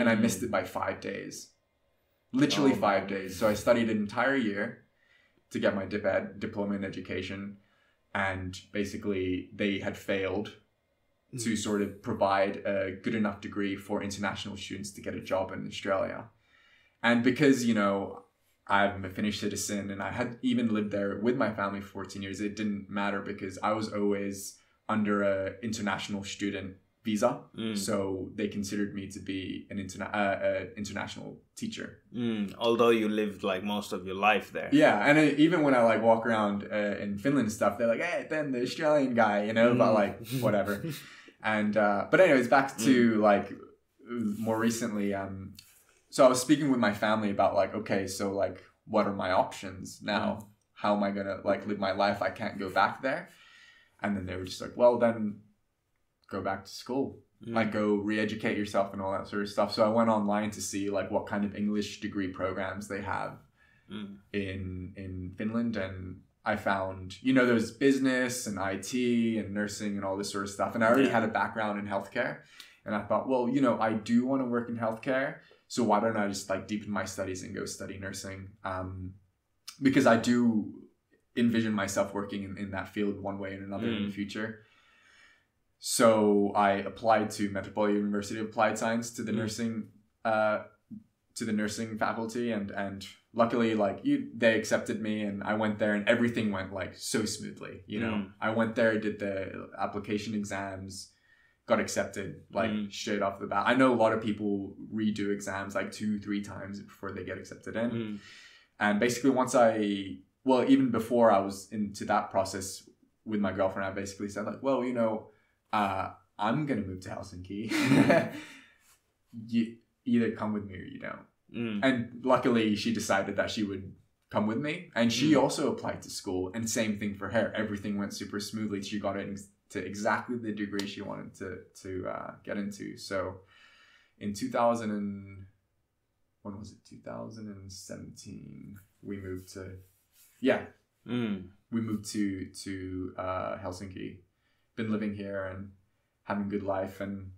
and I missed it by five days, literally Oh, five days. So I studied an entire year to get my dip ed diploma in education, and basically they had failed to hmm. sort of provide a good enough degree for international students to get a job in Australia. And because, you know, I'm a Finnish citizen and I had even lived there with my family for 14 years, it didn't matter because I was always under a international student visa. Mm, So they considered me to be an interna- uh, uh, international teacher. mm, although you lived like most of your life there. Yeah, and it, even when I like walk around uh, in Finland and stuff, they're like, "Hey, Ben, the Australian guy," you know, but Mm. like whatever. and uh, but anyways, back to Mm. like more recently. Um, so I was speaking with my family about like, okay, so like, what are my options now? how am I gonna like live my life? I can't go back there. And then they were just like, well, then go back to school. Mm. Like go re-educate yourself and all that sort of stuff. So I went online to see like what kind of English degree programs they have Mm. in in Finland and I found you know there's business and IT and nursing and all this sort of stuff and I already Yeah. had a background in healthcare and I thought well you know I do want to work in healthcare so why don't I just like deepen my studies and go study nursing um, because I do envision myself working in, in that field one way or another in the Mm. future so I applied to Metropolitan University of Applied Science to the Mm. nursing uh, to the nursing faculty and and luckily like you they accepted me and I went there and everything went like so smoothly you know Mm. I went there did the application exams got accepted like Mm. straight off the bat I know a lot of people redo exams like two three times before they get accepted in Mm. and basically once I well even before I was into that process with my girlfriend I basically said like well you know uh, I'm gonna move to Helsinki you either come with me or you don't Mm. and luckily she decided that she would come with me and she Mm. also applied to school and same thing for her everything went super smoothly she got into exactly the degree she wanted to to uh, get into so in 2000 and when was it 2017 we moved to yeah Mm. we moved to to uh, Helsinki. Been living here and having a good life, and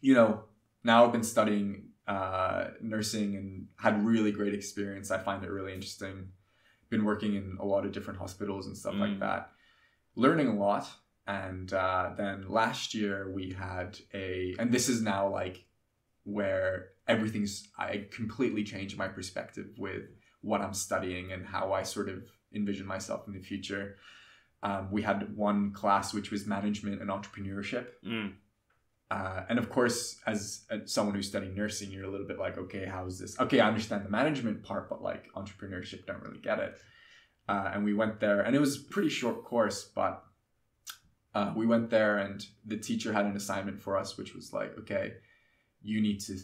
you know now I've been studying uh, nursing and had really great experience. I find it really interesting. Been working in a lot of different hospitals and stuff like Mm. that, learning a lot. And uh, then last year we had a, and this is now like where everything's I completely changed my perspective with what I'm studying and how I sort of envision myself in the future. Um, we had one class which was management and entrepreneurship. Mm. Uh, and of course, as, as someone who's studying nursing, you're a little bit like, okay, how is this? Okay, I understand the management part, but like entrepreneurship, don't really get it. Uh, and we went there, and it was a pretty short course, but uh, we went there, and the teacher had an assignment for us, which was like, okay, you need to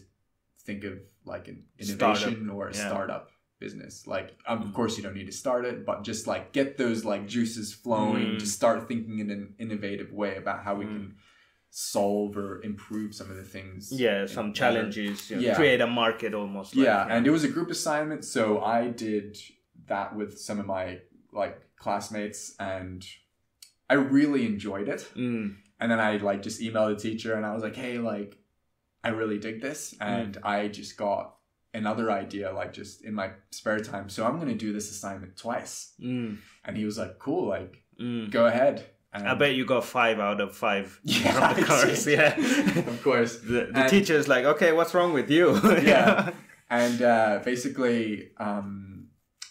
think of like an innovation or a yeah. startup business. Like, um, of Mm. course, you don't need to start it, but just like get those like juices flowing. Mm. Just start thinking in an innovative way about how we Mm. can solve or improve some of the things. Yeah, some better. challenges. You know, Yeah. Create a market almost. like, yeah, and it was a group assignment, so I did that with some of my like classmates, and I really enjoyed it. Mm. And then I like just emailed the teacher, and I was like, "Hey, like, I really dig this," and I just got another idea like just in my spare time, so I'm gonna do this assignment twice. Mm. And he was like, "Cool, like, Mm. go ahead." And I bet you got five out of five Yeah, from the course. Yeah. of course. The, the And- teacher's like, okay, what's wrong with you? Yeah. and uh, basically um,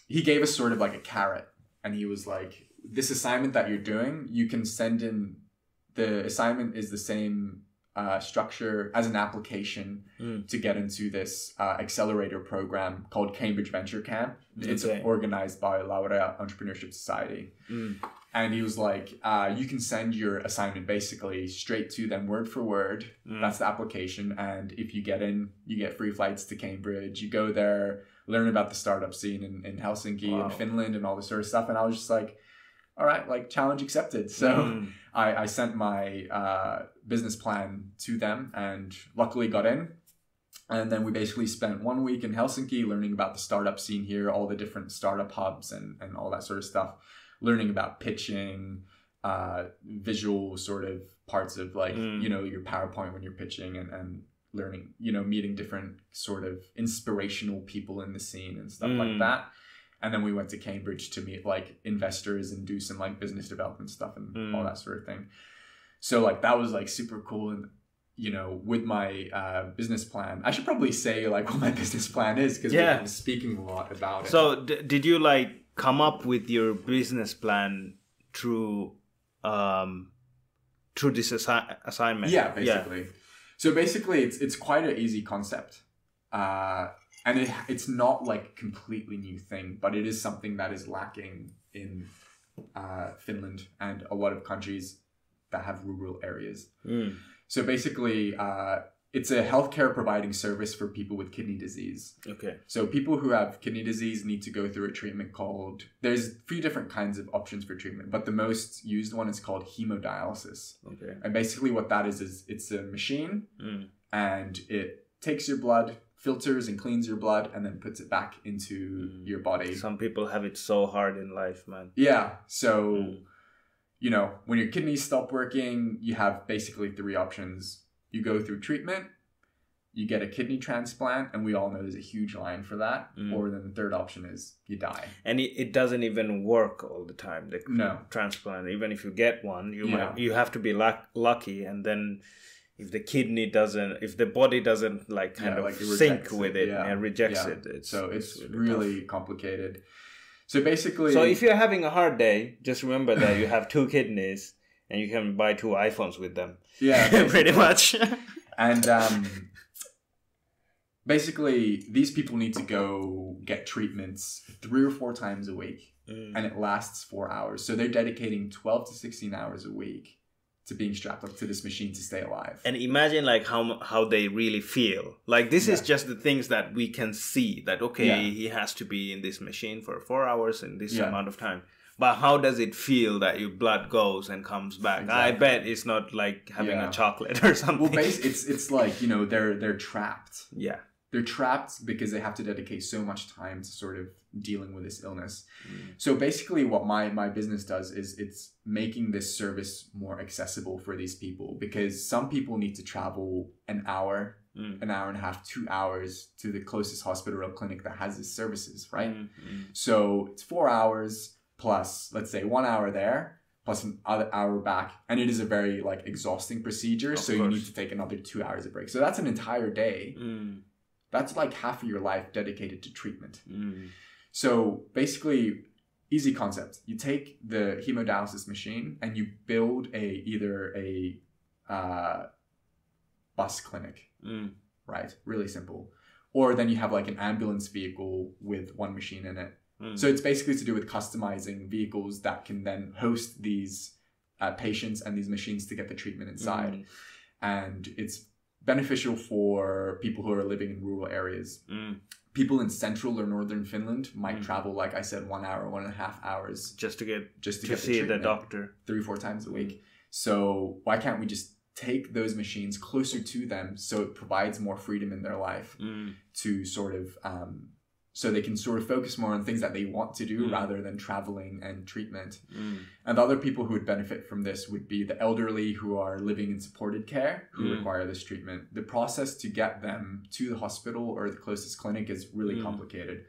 he gave us sort of like a carrot and he was like this assignment that you're doing you can send in the assignment is the same uh, structure as an application Mm. to get into this uh, accelerator program called cambridge venture camp it's Okay. organized by Laurea Entrepreneurship Society Mm. and he was like uh, you can send your assignment basically straight to them word for word Mm. that's the application. And if you get in, you get free flights to Cambridge. You go there, learn about the startup scene in, in Helsinki Wow. and Finland and all this sort of stuff. And I was just like, all right, like challenge accepted. So Mm. I, I sent my uh, business plan to them and luckily got in. And then we basically spent one week in Helsinki learning about the startup scene here, all the different startup hubs and, and all that sort of stuff, learning about pitching, uh, visual sort of parts of like, Mm. you know, your PowerPoint when you're pitching and, and learning, you know, meeting different sort of inspirational people in the scene and stuff like Mm. that. And then we went to Cambridge to meet like investors and do some like business development stuff and Mm. all that sort of thing. So like that was like super cool and you know with my uh, business plan, I should probably say like what my business plan is because Yeah. we've been speaking a lot about it. So, d- did you like come up with your business plan through um, through this assi- assignment? yeah, basically. So basically, it's it's quite an easy concept, uh, and it it's not like a completely new thing, but it is something that is lacking in uh, Finland and a lot of countries that have rural areas. Mm. So basically, uh, it's a healthcare providing service for people with kidney disease. Okay. So people who have kidney disease need to go through a treatment called there's a few different kinds of options for treatment, but the most used one is called hemodialysis. Okay. And basically what that is is it's a machine Mm. and it takes your blood, filters and cleans your blood and then puts it back into Mm. your body. Some people have it so hard in life, man. Yeah. So Mm. you know, when your kidneys stop working, you have basically three options. You go through treatment, you get a kidney transplant, and we all know there's a huge line for that. Mm. Or then the third option is you die. And it, it doesn't even work all the time. The No. transplant, even if you get one, you Yeah. might you have to be luck, lucky, and then if the kidney doesn't, if the body doesn't like kind Yeah, of like sync rejects with it, it yeah. and rejects Yeah. it, it's, So it's, tough. really complicated. So basically, So if you're having a hard day, just remember that you have two kidneys and you can buy two iPhones with them. yeah, pretty much. and um, basically these people need to go get treatments three or four times a week. Mm. and it lasts four hours. So they're dedicating 12 to 16 hours a week to being strapped up to this machine to stay alive. and imagine like how how they really feel like this is just the things that we can see that okay Yeah. he has to be in this machine for four hours in this Yeah. amount of time but how does it feel that your blood goes and comes back i bet it's not like having Yeah. a chocolate or something well, it's it's like you know they're they're trapped. yeah They're trapped because they have to dedicate so much time to sort of dealing with this illness. Mm. So basically, what my my business does is it's making this service more accessible for these people because some people need to travel an hour, Mm. an hour and a half, two hours to the closest hospital or clinic that has these services, right? Mm, mm. So it's four hours plus, let's say, one hour there plus another hour back, and it is a very like exhausting procedure. Of so you need to take another two hours of break. So that's an entire day. Mm. That's like half of your life dedicated to treatment. Mm. So basically, easy concept. You take the hemodialysis machine and you build a either a uh, bus clinic Mm. right? Really simple. Or then you have like an ambulance vehicle with one machine in it. Mm. So it's basically to do with customizing vehicles that can then host these uh, patients and these machines to get the treatment inside. Mm. And it's beneficial for people who are living in rural areas. Mm. People in central or northern Finland might Mm. travel, like I said, one hour, one and a half hours just to get just to, to get see the treatment doctor three, four times a week. So why can't we just take those machines closer to them so it provides more freedom in their life? Mm. to sort of um, so they can sort of focus more on things that they want to do Mm. rather than traveling and treatment. Mm. And the other people who would benefit from this would be the elderly who are living in supported care who Mm. require this treatment. The process to get them to the hospital or the closest clinic is really Mm. complicated.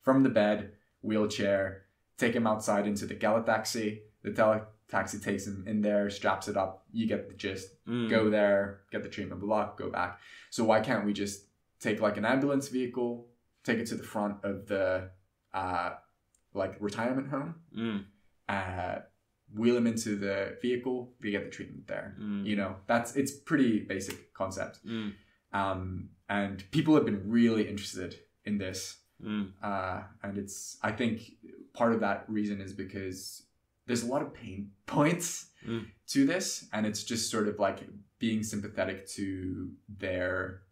From the bed, wheelchair, take him outside into the teletaxi. The teletaxi takes him in there, straps it up. You get the gist Mm. go there, get the treatment block, go back. So why can't we just take like an ambulance vehicle, take it to the front of the uh, like retirement home, Mm. uh, wheel him into the vehicle, we get the treatment there. Mm. You know, that's it's pretty basic concept. Mm. Um, and people have been really interested in this. Mm. Uh, and it's I think part of that reason is because there's a lot of pain points Mm. to this, and it's just sort of like being sympathetic to their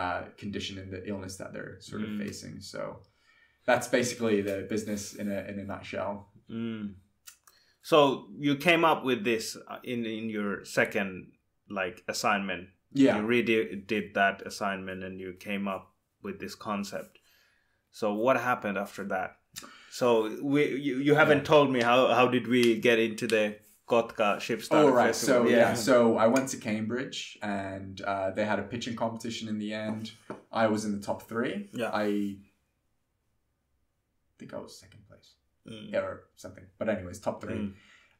uh, condition and the illness that they're sort of Mm. facing. So that's basically the business in a in a nutshell. Mm. So you came up with this uh, in in your second like assignment. Yeah, You really did that assignment and you came up with this concept. So what happened after that? So we you, you haven't Yeah. told me how how did we get into the Kotka Shipstarter Oh right, festival? so yeah. so I went to Cambridge and uh, they had a pitching competition in the end. I was in the top three. Yeah. I think I was second place. Mm. yeah, or something. But anyways, top three. Mm.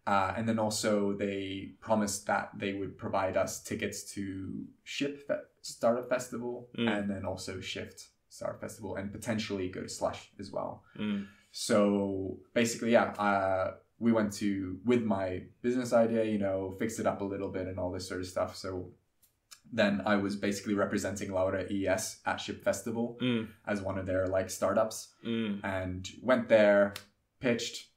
Uh, and then also they promised that they would provide us tickets to Ship Fe- Startup Festival Mm. and then also Shift Startup Festival and potentially go to Slush as well. Mm. So basically, yeah, uh, we went to with my business idea, you know, fixed it up a little bit and all this sort of stuff. So then I was basically representing Laurea ES at Ship Festival Mm. as one of their like startups Mm. and went there, pitched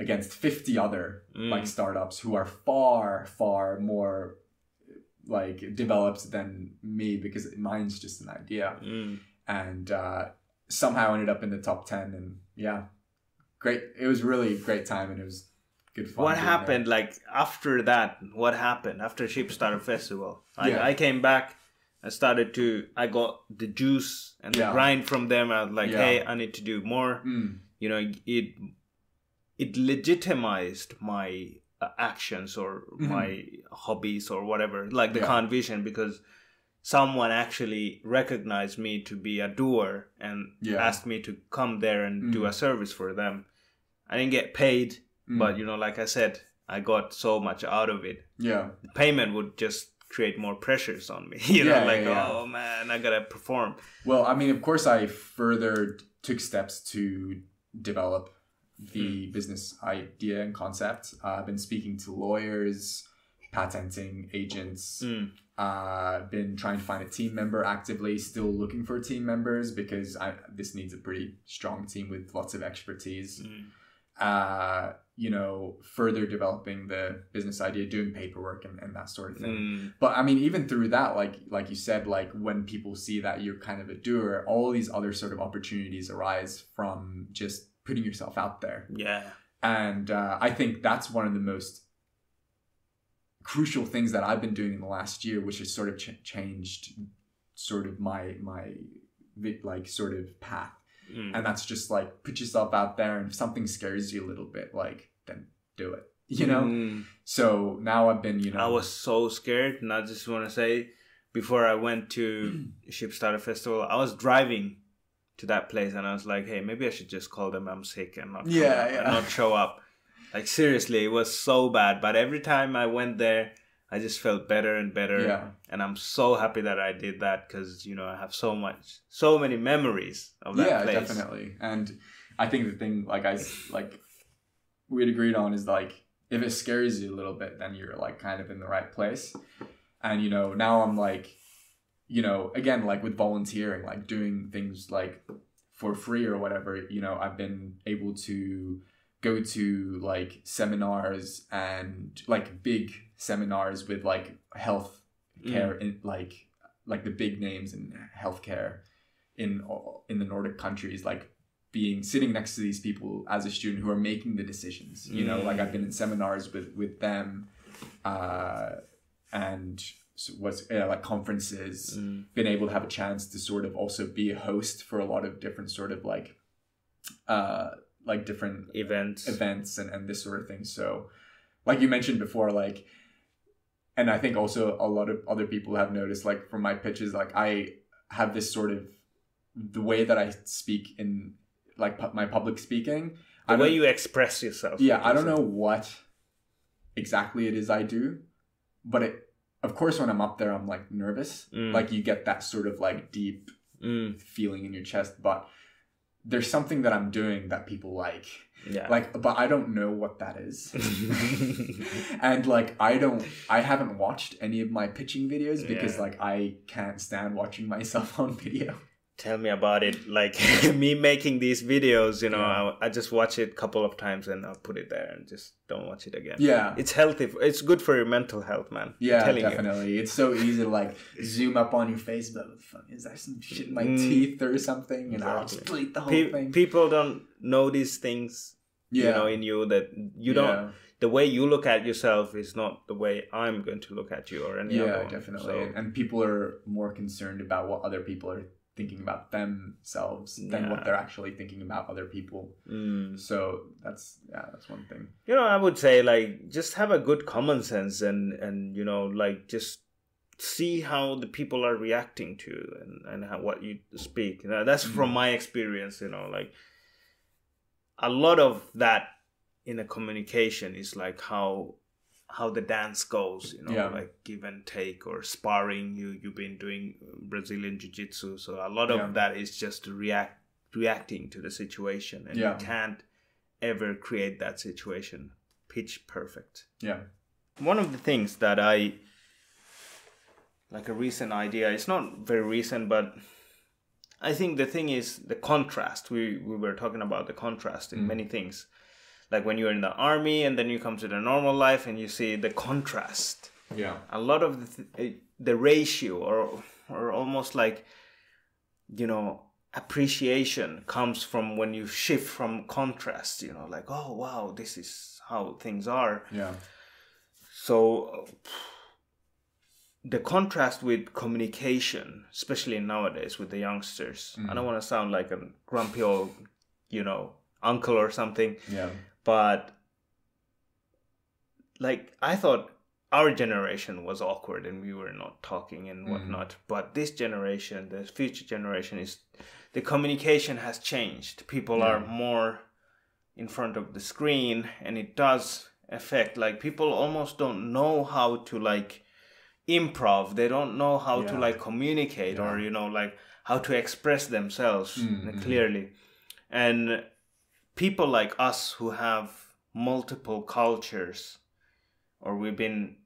against 50 other Mm. like startups who are far, far more like developed than me because mine's just an idea Mm. and uh, somehow ended up in the top 10 and yeah great it was really great time and it was good fun What happened like after that? What happened after Shipstarter Festival? I, Yeah. I came back. I started to. I got the juice and the grind from them. I was like, Yeah. hey, I need to do more. Mm, You know, it it legitimized my uh, actions or Mhm. my hobbies or whatever, like the Yeah. Khan Vision, because someone actually recognized me to be a doer and Yeah. asked me to come there and do Mhm. a service for them. I didn't get paid, mm, but you know, like I said, I got so much out of it. yeah The payment would just create more pressures on me. You know, Yeah, like yeah, yeah. oh man, I gotta perform. well i mean of course i further took steps to develop the Hmm. business idea and concept uh, i've been speaking to lawyers patenting agents Mm. uh, been trying to find a team member actively, still looking for team members because I, this needs a pretty strong team with lots of expertise. Mm. Uh, you know, further developing the business idea, doing paperwork and, and that sort of thing. Mm. But I mean, even through that, like like you said, like when people see that you're kind of a doer, all these other sort of opportunities arise from just putting yourself out there Yeah. and uh, I think that's one of the most crucial things that I've been doing in the last year, which has sort of ch- changed sort of my my like sort of path, Mm. and that's just like put yourself out there, and if something scares you a little bit, like then do it, you know. Mm. So now I've been, you know, I was so scared, and I just want to say, before I went to Shipstarter Festival, I was driving to that place, and I was like, "Hey, maybe I should just call them I'm sick and not come Yeah, and yeah. not show up." Like seriously, it was so bad. But every time I went there, I just felt better and better, yeah, and I'm so happy that I did that because you know I have so much, so many memories of that yeah, place. definitely. And I think the thing, like I, like, we'd agreed on is like if it scares you a little bit, then you're like kind of in the right place. And you know, now I'm like, you know, again, like with volunteering, like doing things like for free or whatever. You know, I've been able to go to like seminars and like big seminars with like health care in like like the big names in healthcare in in the Nordic countries, like being sitting next to these people as a student who are making the decisions. You know, like I've been in seminars with with them, uh, and s- was uh, like conferences. Mm. Been able to have a chance to sort of also be a host for a lot of different sort of like, uh, like different Events. events and, and this sort of thing. So, like you mentioned before, like, and I think also a lot of other people have noticed, like, from my pitches, like, I have this sort of the way that I speak in like pu- my public speaking. The way you express yourself. yeah, I don't know what exactly it is I do, but it, of course, when I'm up there, I'm like nervous. Mm. Like, you get that sort of like deep Mm. feeling in your chest, but there's something that I'm doing that people like. Yeah. Like, but I don't know what that is. and like I don't I haven't watched any of my pitching videos because Yeah. like I can't stand watching myself on video. Tell me about it. Like me making these videos, you know, Yeah. I, I just watch it a couple of times and I'll put it there and just don't watch it again. Yeah. It's healthy. It's good for your mental health, man. Yeah, definitely. It's so easy to like zoom up on your face, but is there some shit in my Mm. teeth or something? And I'll just delete the whole. Pe- thing. people don't know these things, yeah. you know, in you that you don't. The way you look at yourself is not the way I'm going to look at you or any Yeah, definitely. So, And people are more concerned about what other people are thinking about themselves than what they're actually thinking about other people. mm. So that's yeah, that's one thing. you know i would say like just have a good common sense and and you know like just see how the people are reacting to and and how what you speak you know, that's from Mhm. my experience you know like a lot of that in a communication is like how how the dance goes you know Yeah. like give and take or sparring you you've been doing brazilian jiu-jitsu so a lot of Yeah. that is just react reacting to the situation and Yeah. you can't ever create that situation pitch perfect Yeah. one of the things that i like a recent idea it's not very recent but i think the thing is the contrast we we were talking about the contrast in Mm. many things like when you're in the army and then you come to the normal life and you see the contrast Yeah. a lot of the, th- eh, the ratio or or almost like you know appreciation comes from when you shift from contrast you know like oh wow this is how things are Yeah. so uh, the contrast with communication especially nowadays with the youngsters i don't want to sound like a grumpy old you know uncle or something Yeah. But like I thought our generation was awkward and we were not talking and hmm. whatnot. But this generation, the future generation, is the communication has changed. People are more in front of the screen, and it does affect. Like people almost don't know how to like improv. They don't know how to like communicate or you know like how to express themselves Mm-hmm. clearly. And people like us who have multiple cultures or we've been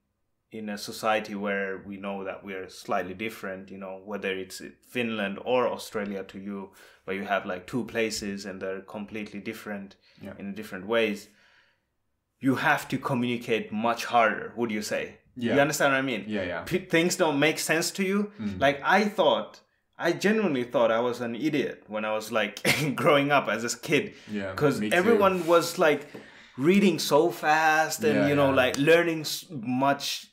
in a society where we know that we're slightly different you know whether it's finland or australia to you where you have like two places and they're completely different Yeah. in different ways you have to communicate much harder would you say Yeah. you understand what i mean Yeah. Yeah. P- things don't make sense to you mm. like i thought i genuinely thought i was an idiot when i was like growing up as a kid Yeah, because me too. everyone was like reading so fast and Yeah, you know yeah. like learning much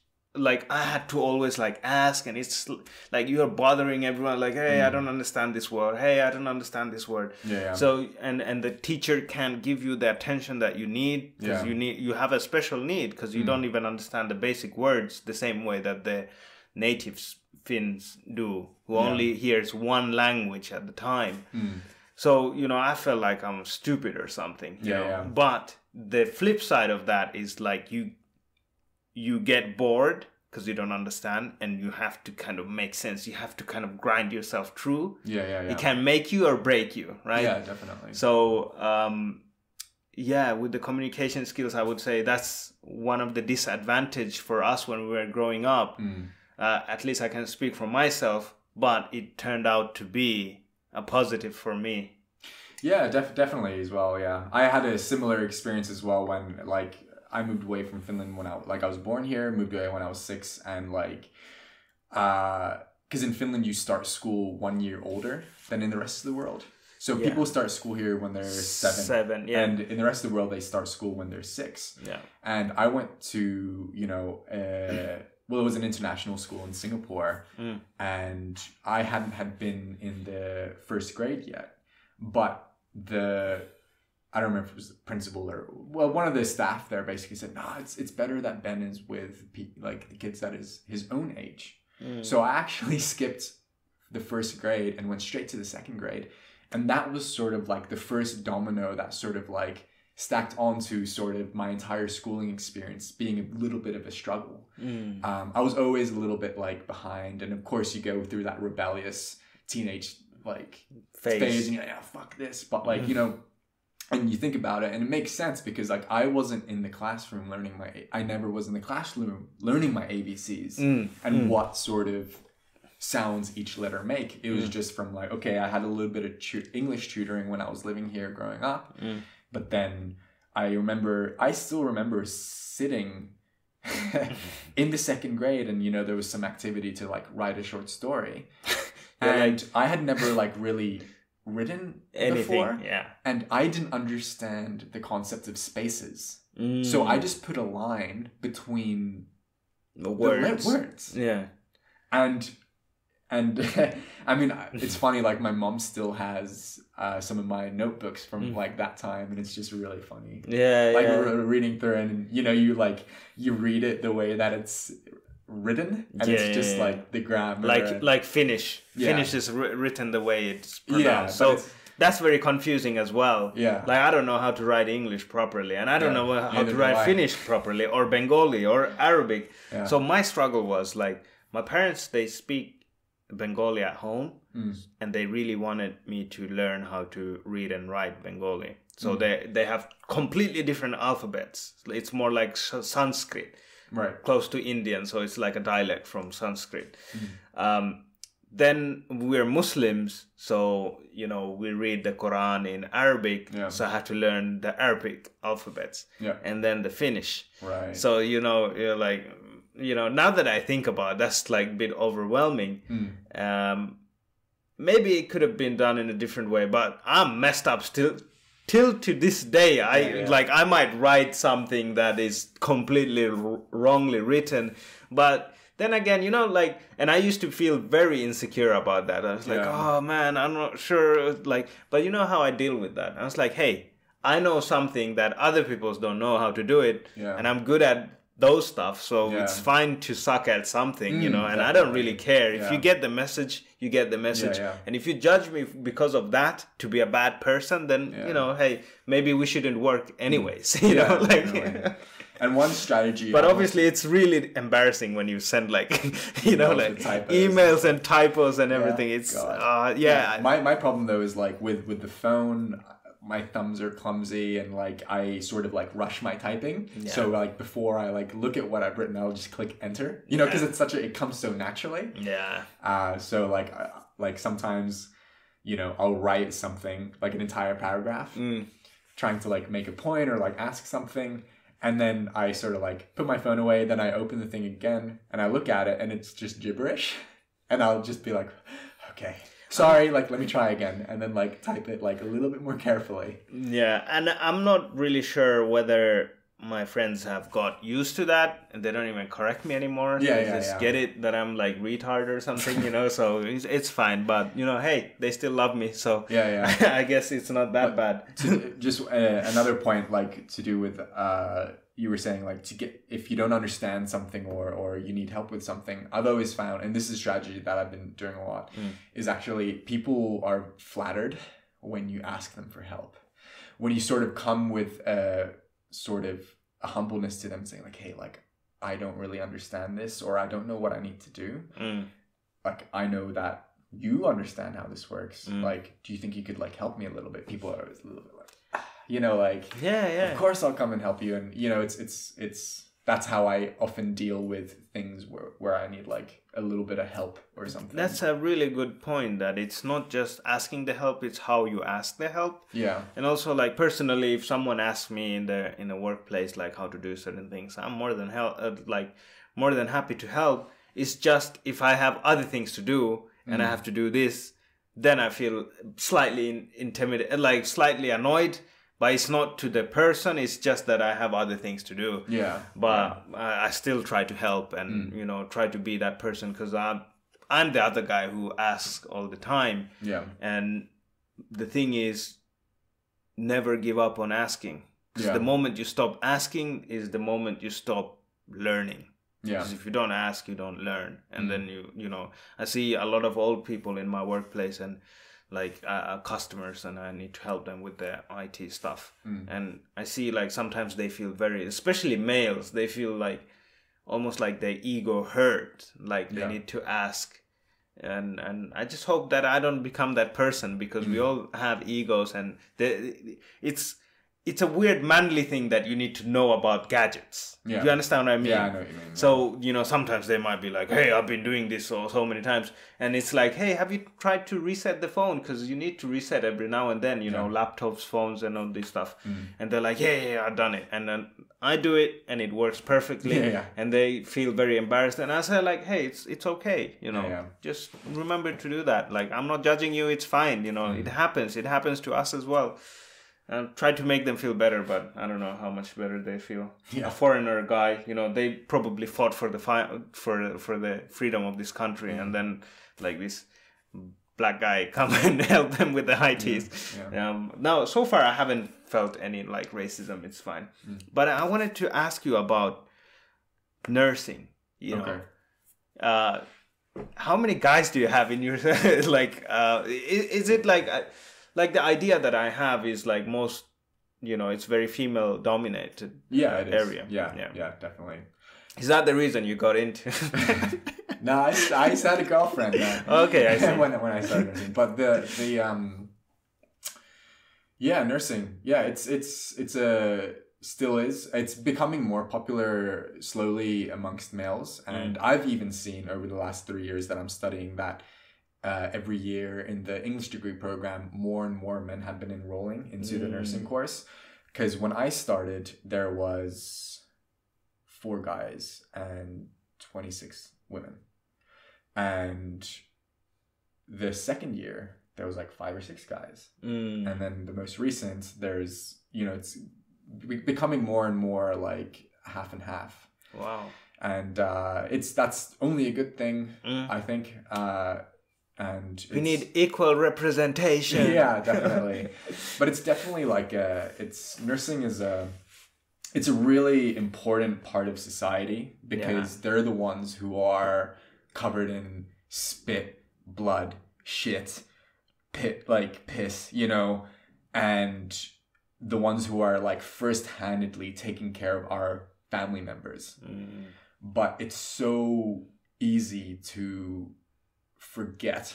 like i had to always like ask and it's like you're bothering everyone like hey i don't understand this word hey i don't understand this word Mm. Yeah, yeah. so and and the teacher can't give you the attention that you need because Yeah. Mm. you need you have a special need because you don't even understand the basic words the same way that the natives finns do who only hears one language at the time Mm. so you know i felt like i'm stupid or something you Yeah, know yeah. but the flip side of that is like you you get bored because you don't understand and you have to kind of make sense you have to kind of grind yourself through Yeah. Yeah. Yeah. it can make you or break you right Yeah. Definitely. so um yeah with the communication skills i would say that's one of the disadvantage for us when we were growing up Mm. Uh, at least i can speak for myself but it turned out to be a positive for me Yeah, def- definitely as well. Yeah, I had a similar experience as well when like I moved away from Finland when I like I was born here, moved away when I was six, and like, uh, because in Finland you start school one year older than in the rest of the world. So Yeah. people start school here when they're seven, Seven, yeah. and in the rest of the world they start school when they're six. yeah And I went to you know. Uh, well, it was an international school in Singapore, Mm. and I hadn't had been in the first grade yet. But the I don't remember if it was the principal or well, one of the staff there basically said, "No, it's it's better that Ben is with pe- like the kids that is his own age." So I actually skipped the first grade and went straight to the second grade, and that was sort of like the first domino that sort of like stacked onto sort of my entire schooling experience being a little bit of a struggle. Mm. Um, I was always a little bit like behind, and of course you go through that rebellious teenage like Phase. phase, and you're like, yeah, fuck this. But like you mm. know, and you think about it, and it makes sense because like I wasn't in the classroom learning my, I never was in the classroom learning my ABCs mm, and what sort of sounds each letter make. It was just from like, okay, I had a little bit of tu- English tutoring when I was living here growing up, but then I remember, I still remember sitting in the second grade, and you know there was some activity to like write a short story, and I had never like really written anything before, yeah. And I didn't understand the concept of spaces. Mm. So I just put a line between the the words. le- words. Yeah. And and I mean it's funny like my mom still has uh, some of my notebooks from like that time and it's just really funny yeah like yeah re- reading through and you know you like you read it the way that it's written and Yeah, it's just yeah, like the grammar like and- like Finnish. Finnish is wri- written the way it's pronounced. so it's- that's very confusing as well. Yeah. Like I don't know how to write English properly, and I don't know how neither to write I. Finnish properly, or Bengali, or Arabic. So my struggle was like my parents they speak Bengali at home, Mm. and they really wanted me to learn how to read and write Bengali. So Mm. they they have completely different alphabets. It's more like Sanskrit right close to Indian, so it's like a dialect from Sanskrit. Um, then we're Muslims, so you know we read the Quran in Arabic, Yeah. so I have to learn the Arabic alphabets, Yeah. and then the Finnish. right So you know, you're like you know now that I think about it, that's like a bit overwhelming. Mm. Um, maybe it could have been done in a different way, but I'm messed up still. Till to this day, I Yeah, yeah. like I might write something that is completely r- wrongly written, but then again, you know, like, and I used to feel very insecure about that. I was like, oh man, I'm not sure, like, but you know how I deal with that. I was like, hey, I know something that other people don't know how to do it, Yeah. and I'm good at those stuff, so Yeah. it's fine to suck at something, you Mm, know. And I don't really care if Yeah. you get the message, you get the message, yeah. and if you judge me because of that to be a bad person, then Yeah. you know, hey, maybe we shouldn't work anyways, you Yeah, know, like. And one strategy. But obviously, it's really embarrassing when you send like, you know, like emails and typos and everything. It's uh, yeah, my my problem though is like with with the phone my thumbs are clumsy and like i sort of like rush my typing. So like before i like look at what i've written i'll just click enter. You know because it's such a it comes so naturally. Yeah, uh so like I, like sometimes you know i'll write something like an entire paragraph Mm. trying to like make a point or like ask something. And then i sort of like put my phone away. Then i open the thing again and i look at it and it's just gibberish. And i'll just be like okay sorry like let me try again and then like type it like a little bit more carefully yeah. And I'm not really sure whether my friends have got used to that and they don't even correct me anymore. Yeah, they yeah, just yeah. get it that I'm like retard or something, you know. so it's, it's fine. But you know, hey, they still love me, so yeah yeah I guess it's not that bad. to, just uh, another point like to do with uh you were saying like to get if you don't understand something or or you need help with something i've always found and this is a strategy that i've been doing a lot is actually people are flattered when you ask them for help when you sort of come with a sort of a humbleness to them saying like hey like i don't really understand this or i don't know what i need to do Mm. like I know that you understand how this works. Mm. Like, do you think you could like help me a little bit? People are always a little bit you know, like Yeah, yeah. of course I'll come and help you. And you know, it's it's it's that's how I often deal with things where where I need like a little bit of help or something. That's a really good point. That it's not just asking the help; it's how you ask the help. yeah, And also, like personally, if someone asks me in the in a workplace like how to do certain things, I'm more than help, uh, like more than happy to help. It's just if I have other things to do and I have to do this, then I feel slightly in, intimidated, like slightly annoyed. But it's not to the person; it's just that I have other things to do. yeah, But I, I still try to help and you know try to be that person because I'm I'm the other guy who asks all the time. yeah, And the thing is, never give up on asking. 'Cause Yeah. the moment you stop asking is the moment you stop learning. yeah, Because if you don't ask, you don't learn. And Mm. then you, you know, I see a lot of old people in my workplace and like uh, uh, customers, and I need to help them with their IT stuff. Mm. And I see like sometimes they feel very, especially males, they feel like almost like their ego hurt, like they Yeah. need to ask. And and I just hope that I don't become that person because Mm. we all have egos, and the, it's it's a weird manly thing that you need to know about gadgets. Yeah. You understand what I mean? yeah. I know what you mean. So, you know, sometimes they might be like, hey, I've been doing this so, so many times. And it's like, hey, have you tried to reset the phone? Because you need to reset every now and then, you know, laptops, phones, and all this stuff. Mm. And they're like, yeah, yeah, yeah, I've done it. And then I do it and it works perfectly. Yeah, yeah. And they feel very embarrassed. And I say, like, hey, it's, it's okay. You know, Yeah, yeah. just remember to do that. Like, I'm not judging you. It's fine. You know, Mm. it happens. It happens to us as well. And try to make them feel better, but I don't know how much better they feel. Yeah. A foreigner guy, you know, they probably fought for the fi- for for the freedom of this country, and then like this black guy come and help them with the ITs. yeah. Um, now, so far, I haven't felt any like racism. It's fine, Mm. but I wanted to ask you about nursing. You know, uh, how many guys do you have in your like? Uh, is, is it like uh, like the idea that I have is like most, you know, it's very female dominated. Yeah, is. area. Yeah, Yeah. yeah, definitely. Is that the reason you got into? No, I just had a girlfriend. uh, Okay, I see. when when I started nursing, but the the um. Yeah, nursing. Yeah, it's it's it's a still is. It's becoming more popular slowly amongst males, and I've even seen over the last three years that I'm studying that. Uh, every year in the English degree program, more and more men have been enrolling into the nursing course. Because when I started, there was four guys and 26 women. And the second year, there was like five or six guys. Mm. And then the most recent, there's, you know, it's becoming more and more like half and half. Wow. And uh, it's that's only a good thing, Mm. I think. Uh, and We need equal representation. yeah, definitely. but it's definitely like a, it's nursing is a it's a really important part of society because they're the ones who are covered in spit, blood, shit, pit like piss, you know, and the ones who are like first-handedly taking care of our family members Mm. but it's so easy to forget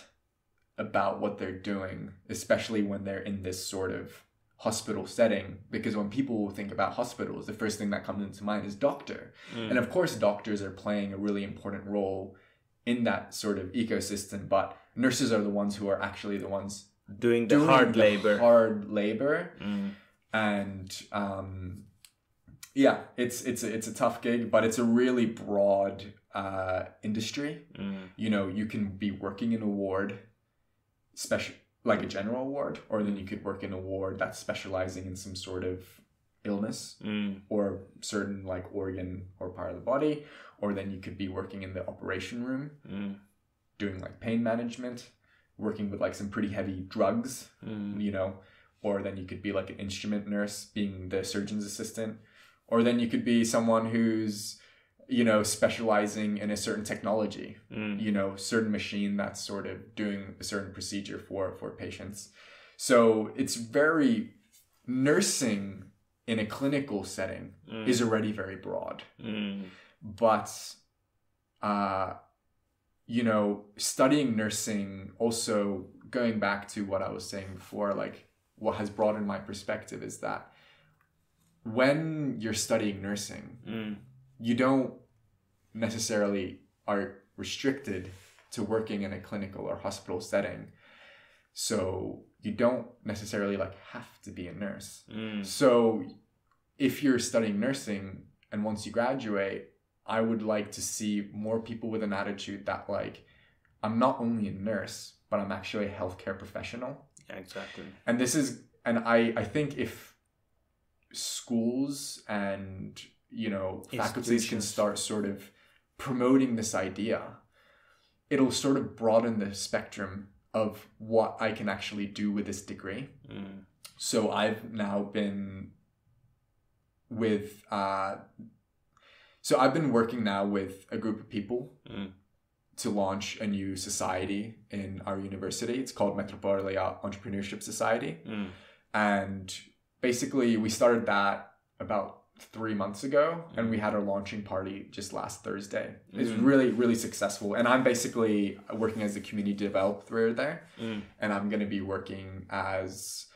about what they're doing, especially when they're in this sort of hospital setting. Because when people think about hospitals, the first thing that comes into mind is doctor. Mm. And of course, doctors are playing a really important role in that sort of ecosystem, but nurses are the ones who are actually the ones Doing the doing hard the labor. Hard labor Mm. and um, yeah, it's it's a, it's a tough gig, but it's a really broad uh, industry. Mm. You know, you can be working in a ward, special like a general ward, or then you could work in a ward that's specializing in some sort of illness Mm. or certain like organ or part of the body, or then you could be working in the operation room Mm. doing like pain management, working with like some pretty heavy drugs Mm. you know, or then you could be like an instrument nurse, being the surgeon's assistant, or then you could be someone who's, you know, specializing in a certain technology, Mm. you know, certain machine that's sort of doing a certain procedure for for patients. So it's very nursing in a clinical setting Mm. is already very broad Mm. but uh you know studying nursing also going back to what i was saying before like what has broadened my perspective is that when you're studying nursing Mm. You don't necessarily are restricted to working in a clinical or hospital setting so you don't necessarily like have to be a nurse Mm. so, if you're studying nursing and once you graduate, I would like to see more people with an attitude that, like, I'm not only a nurse, but I'm actually a healthcare professional. Yeah, exactly. And this is, and I, I think if schools and, you know, faculties can start sort of promoting this idea, it'll sort of broaden the spectrum of what I can actually do with this degree. Mm. So I've now been with uh so I've been working now with a group of people Mm. to launch a new society in our university. It's called Metropolia Entrepreneurship Society. Mm. And basically we started that about three months ago and Mm. we had our launching party just last Thursday. It's Mhm. really, really successful. And I'm basically working as the community developer there Mm. and I'm going to be working as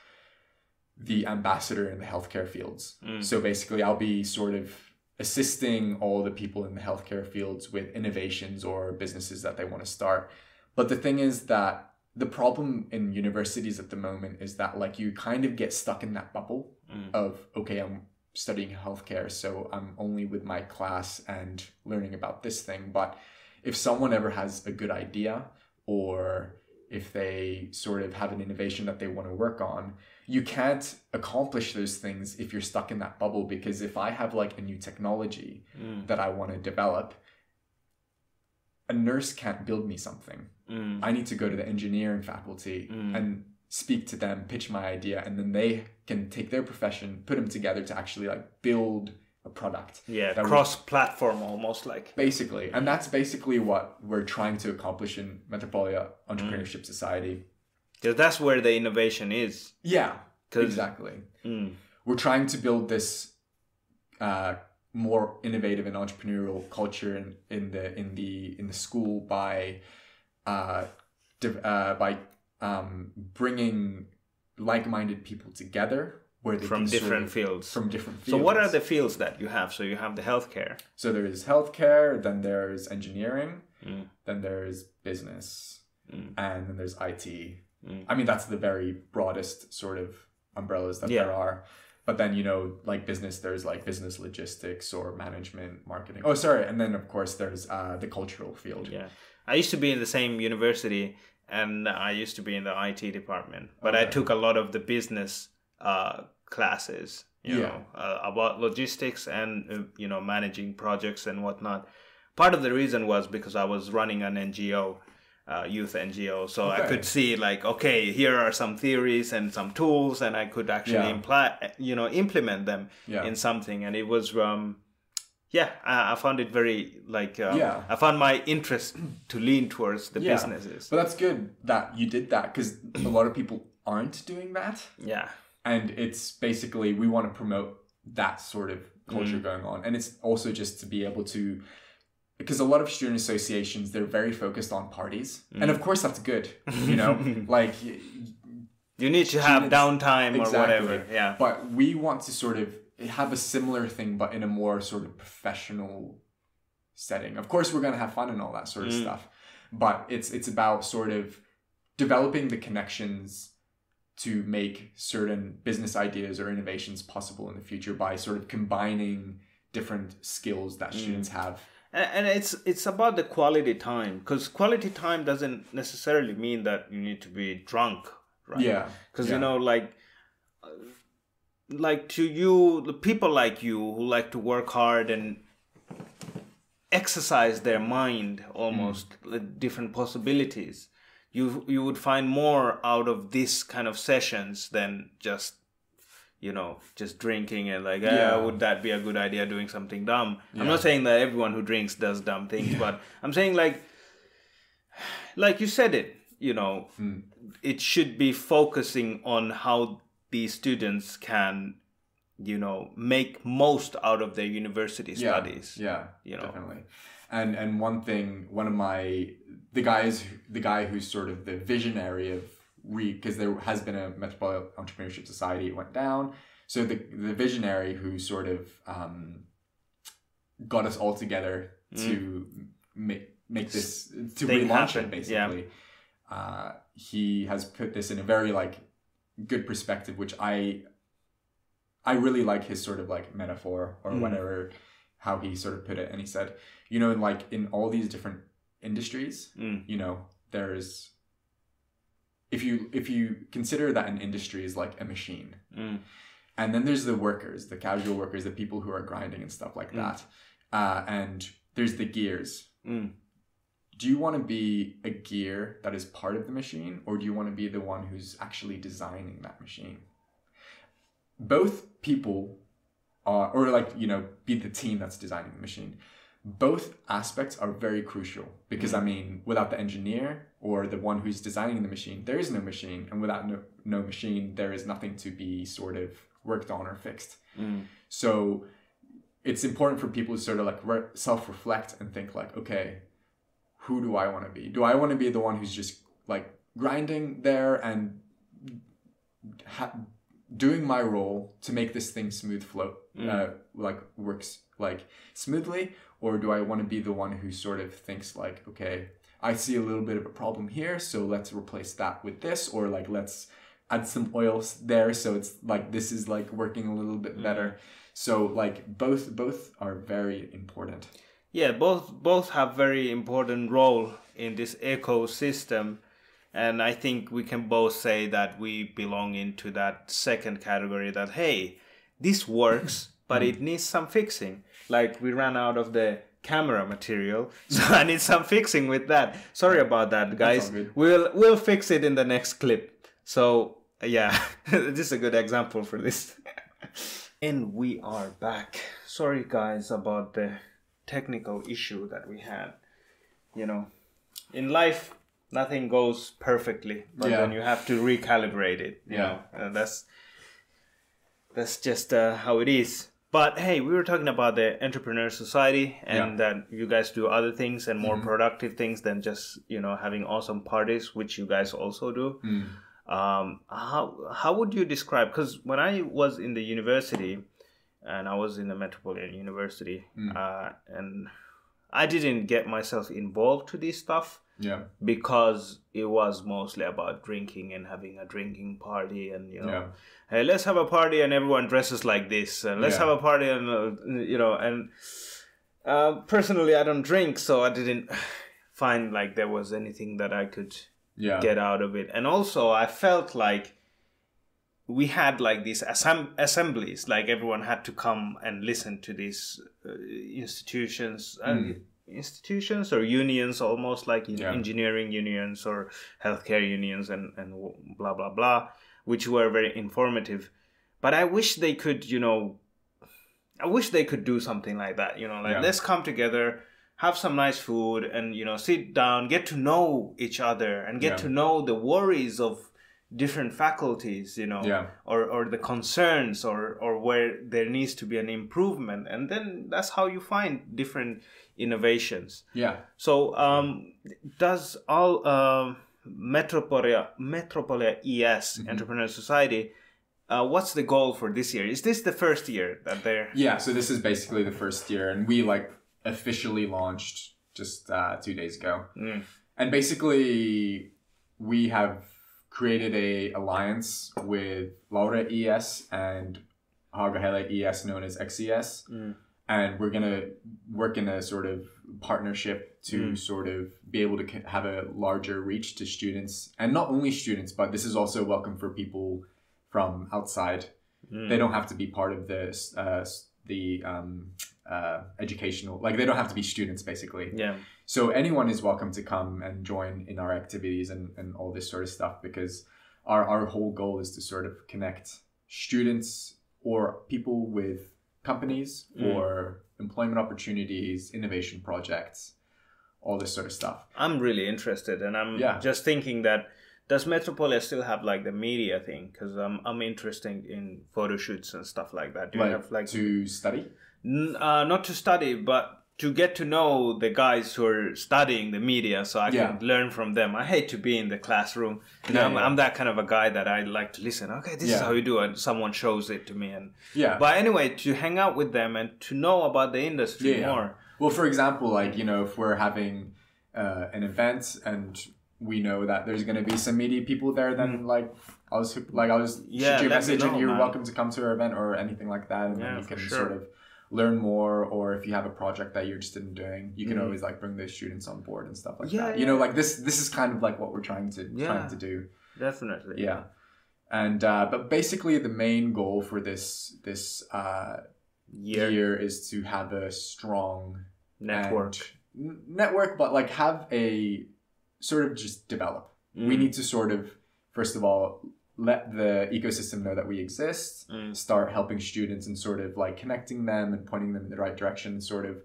the ambassador in the healthcare fields. Mm. So basically, I'll be sort of assisting all the people in the healthcare fields with innovations or businesses that they want to start. But the thing is that the problem in universities at the moment is that like you kind of get stuck in that bubble Mm. of okay, I'm studying healthcare, so I'm only with my class and learning about this thing. But if someone ever has a good idea or if they sort of have an innovation that they want to work on, you can't accomplish those things if you're stuck in that bubble. Because if I have like a new technology Mm. that I want to develop, a nurse can't build me something. Mm. I need to go to the engineering faculty Mm. and speak to them, pitch my idea, and then they can take their profession, put them together to actually like build a product. Yeah, cross-platform almost like. Basically, and that's basically what we're trying to accomplish in Metropolia Entrepreneurship Society. Because that's where the innovation is. Yeah, exactly. Mm. We're trying to build this uh, more innovative and entrepreneurial culture in, in the in the in the school by uh, div- uh, by um, bringing like-minded people together where they From different fields. from different fields. So what are the fields that you have? So you have the healthcare. So there is healthcare, then there's engineering, Mm. then there's business, Mm. and then there's IT. Mm. I mean, that's the very broadest sort of umbrellas that Yeah. there are. but then you know like business there's like business logistics or management marketing oh sorry and then of course there's uh, the cultural field Yeah. I used to be in the same university and I used to be in the IT department, but I took a lot of the business uh, classes, you Yeah. know, uh, about logistics and, uh, you know, managing projects and whatnot. Part of the reason was because I was running an NGO, uh, youth NGO. So I could see like, okay, here are some theories and some tools and I could actually Yeah. imply, you know, implement them Yeah. in something. And it was, um, yeah, I, I found it very like um, Yeah. I found my interest to lean towards the Yeah. businesses. but that's good that you did that because a lot of people aren't doing that Yeah, and it's basically we want to promote that sort of culture Mm. going on and it's also just to be able to because a lot of student associations they're very focused on parties and Mm. of course that's good you know like you need to have downtime or whatever. Yeah, but we want to sort of have a similar thing but in a more sort of professional setting of course we're going to have fun and all that sort of Mm. stuff but it's it's about sort of developing the connections to make certain business ideas or innovations possible in the future by sort of combining different skills that Mm. students have and, and it's it's about the quality time because quality time doesn't necessarily mean that you need to be drunk, right? yeah because yeah. you know like uh, like to you the people like you who like to work hard and exercise their mind almost like different possibilities you you would find more out of this kind of sessions than just you know just drinking and like Yeah. yeah would that be a good idea doing something dumb i'm not saying that everyone who drinks does dumb things but i'm saying like like you said it you know Mm. it should be focusing on how these students can you know make most out of their university studies Yeah, you know. definitely. And and one thing, one of my the guys, the guy who's sort of the visionary of we because there has been a Metropolia Entrepreneurship Society, it went down. So the the visionary who sort of um, got us all together to make make this to Thing relaunch happen, it basically. Uh, he has put this in a very like good perspective, which I I really like his sort of like metaphor or Mm. whatever how he sort of put it and he said you know like in all these different industries Mm. you know there's if you if you consider that an industry is like a machine Mm. and then there's the workers the casual workers the people who are grinding and stuff like Mm. that uh, and there's the gears Mm. Do you want to be a gear that is part of the machine or do you want to be the one who's actually designing that machine? Both people are or like you know be the team that's designing the machine. Both aspects are very crucial because i mean without the engineer or the one who's designing the machine there is no machine and without no, no machine there is nothing to be sort of worked on or fixed. Mm. so it's important for people to sort of like re- self-reflect and think like, okay, who do I want to be? Do I want to be the one who's just like grinding there and ha- doing my role to make this thing smooth flow, uh, like works like smoothly, or do I want to be the one who sort of thinks like, okay, I see a little bit of a problem here, so let's replace that with this, or like let's add some oils there, so it's like this is like working a little bit better. So like both both are very important. Yeah both both have very important role in this ecosystem and i think we can both say that we belong into that second category that hey this works but it hmm. needs some fixing. Like we ran out of the camera material so i need some fixing with that. Sorry about that guys. we'll we'll fix it in the next clip. So yeah this is a good example for this. And we are back. Sorry, guys, about the technical issue that we had. You know, in life, nothing goes perfectly, but Yeah. then you have to recalibrate it. You Yeah. know, and that's that's just uh, how it is. But hey, we were talking about the entrepreneur society and that you guys do other things and more productive things than just you know having awesome parties, which you guys also do um, how how would you describe because when i was in the university and i was in the metropolitan university uh, and i didn't get myself involved to this stuff Yeah. because it was mostly about drinking and having a drinking party and you know Yeah. hey let's have a party and everyone dresses like this and let's Yeah. have a party and uh, you know and uh, personally i don't drink so i didn't find like there was anything that i could Yeah. get out of it and also i felt like we had like these assem- assemblies like everyone had to come and listen to these uh, institutions uh, Mm. institutions or unions almost like in Yeah. engineering unions or healthcare unions and and blah blah blah which were very informative but i wish they could you know i wish they could do something like that you know like Yeah. let's come together have some nice food and you know sit down get to know each other and get Yeah. to know the worries of different faculties you know Yeah. or or the concerns or or where there needs to be an improvement and then that's how you find different innovations Yeah. so um does all um metropolia metropolia es Mm-hmm. entrepreneur society uh, what's the goal for this year is this the first year that they're Yeah, so this is basically the first year, and we like officially launched just uh, two days ago. Mm. And basically, we have created a alliance with Laurea ES and Haaga-Helia ES, known as XES, Mm. and we're gonna work in a sort of partnership to Mm. sort of be able to have a larger reach to students, and not only students, but this is also welcome for people from outside Mm. they don't have to be part of this uh, the um, uh, educational like they don't have to be students basically yeah so anyone is welcome to come and join in our activities and, and all this sort of stuff because our, our whole goal is to sort of connect students or people with companies Mm. or employment opportunities innovation projects all this sort of stuff i'm really interested and i'm Yeah. just thinking that does metropolia still have like the media thing because I'm, I'm interested in photo shoots and stuff like that do you have like to study N- uh, not to study, but to get to know the guys who are studying the media, so I Yeah. can learn from them. I hate to be in the classroom. You know, Yeah, I'm, yeah. I'm that kind of a guy that I like to listen. Okay, this is how you do it. Someone shows it to me, and yeah but anyway, to hang out with them and to know about the industry more. Well, for example, like you know, if we're having uh, an event and we know that there's going to be some media people there, then like I'll just like I'll just Mm. Yeah, shoot you a message know, and you're man. welcome to come to our event or anything like that, and Yeah, then you can sure. sort of learn more. Or if you have a project that you're interested in doing, you can Mm. always like bring those students on board and stuff like Yeah, that. You know, like this this is kind of like what we're trying to trying to do. Definitely. Yeah. And uh, but basically, the main goal for this this uh, Year year is to have a strong network. network but like have a sort of just develop we Mm. need to sort of first of all let the ecosystem know that we exist Mm. start helping students and sort of like connecting them and pointing them in the right direction and sort of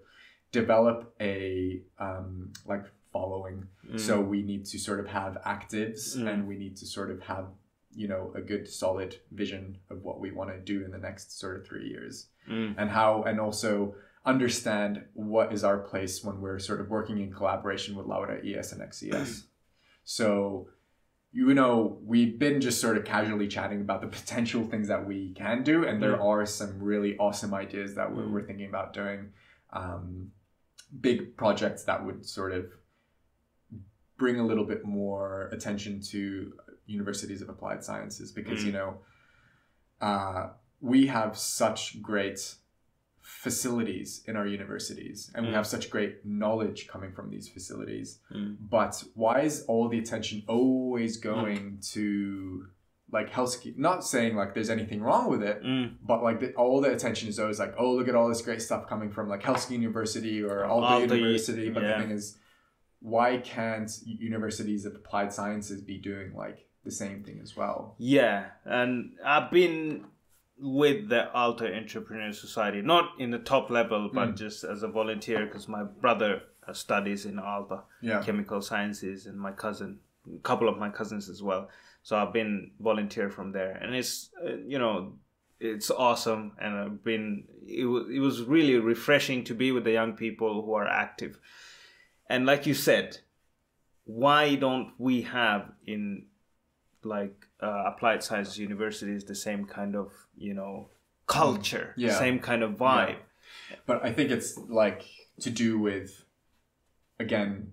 develop a um, like following Mm. so we need to sort of have actives Mm. and we need to sort of have you know a good solid vision of what we want to do in the next sort of three years Mm. and how and also understand what is our place when we're sort of working in collaboration with Laurea ES and XES. so you know we've been just sort of casually chatting about the potential things that we can do and there Mm. are some really awesome ideas that we're, Mm. we're thinking about doing um, big projects that would sort of bring a little bit more attention to universities of applied sciences because Mm. you know uh, we have such great facilities in our universities and we Mm. have such great knowledge coming from these facilities Mm. but why is all the attention always going to like Helsinki not saying like there's anything wrong with it Mm. but like the, all the attention is always like oh look at all this great stuff coming from like Helsinki University or Aalto, University but yeah. the thing is why can't universities of applied sciences be doing like the same thing as well Yeah, and I've been with the Aalto Entrepreneur Society, not in the top level, but Mm. just as a volunteer, because my brother studies in Aalto yeah chemical sciences, and my cousin, a couple of my cousins as well. So I've been volunteer from there, and it's uh, you know it's awesome, and I've been it was it was really refreshing to be with the young people who are active, and like you said, why don't we have in like uh, applied sciences universities the same kind of you know culture Yeah. same kind of vibe but I think it's like to do with again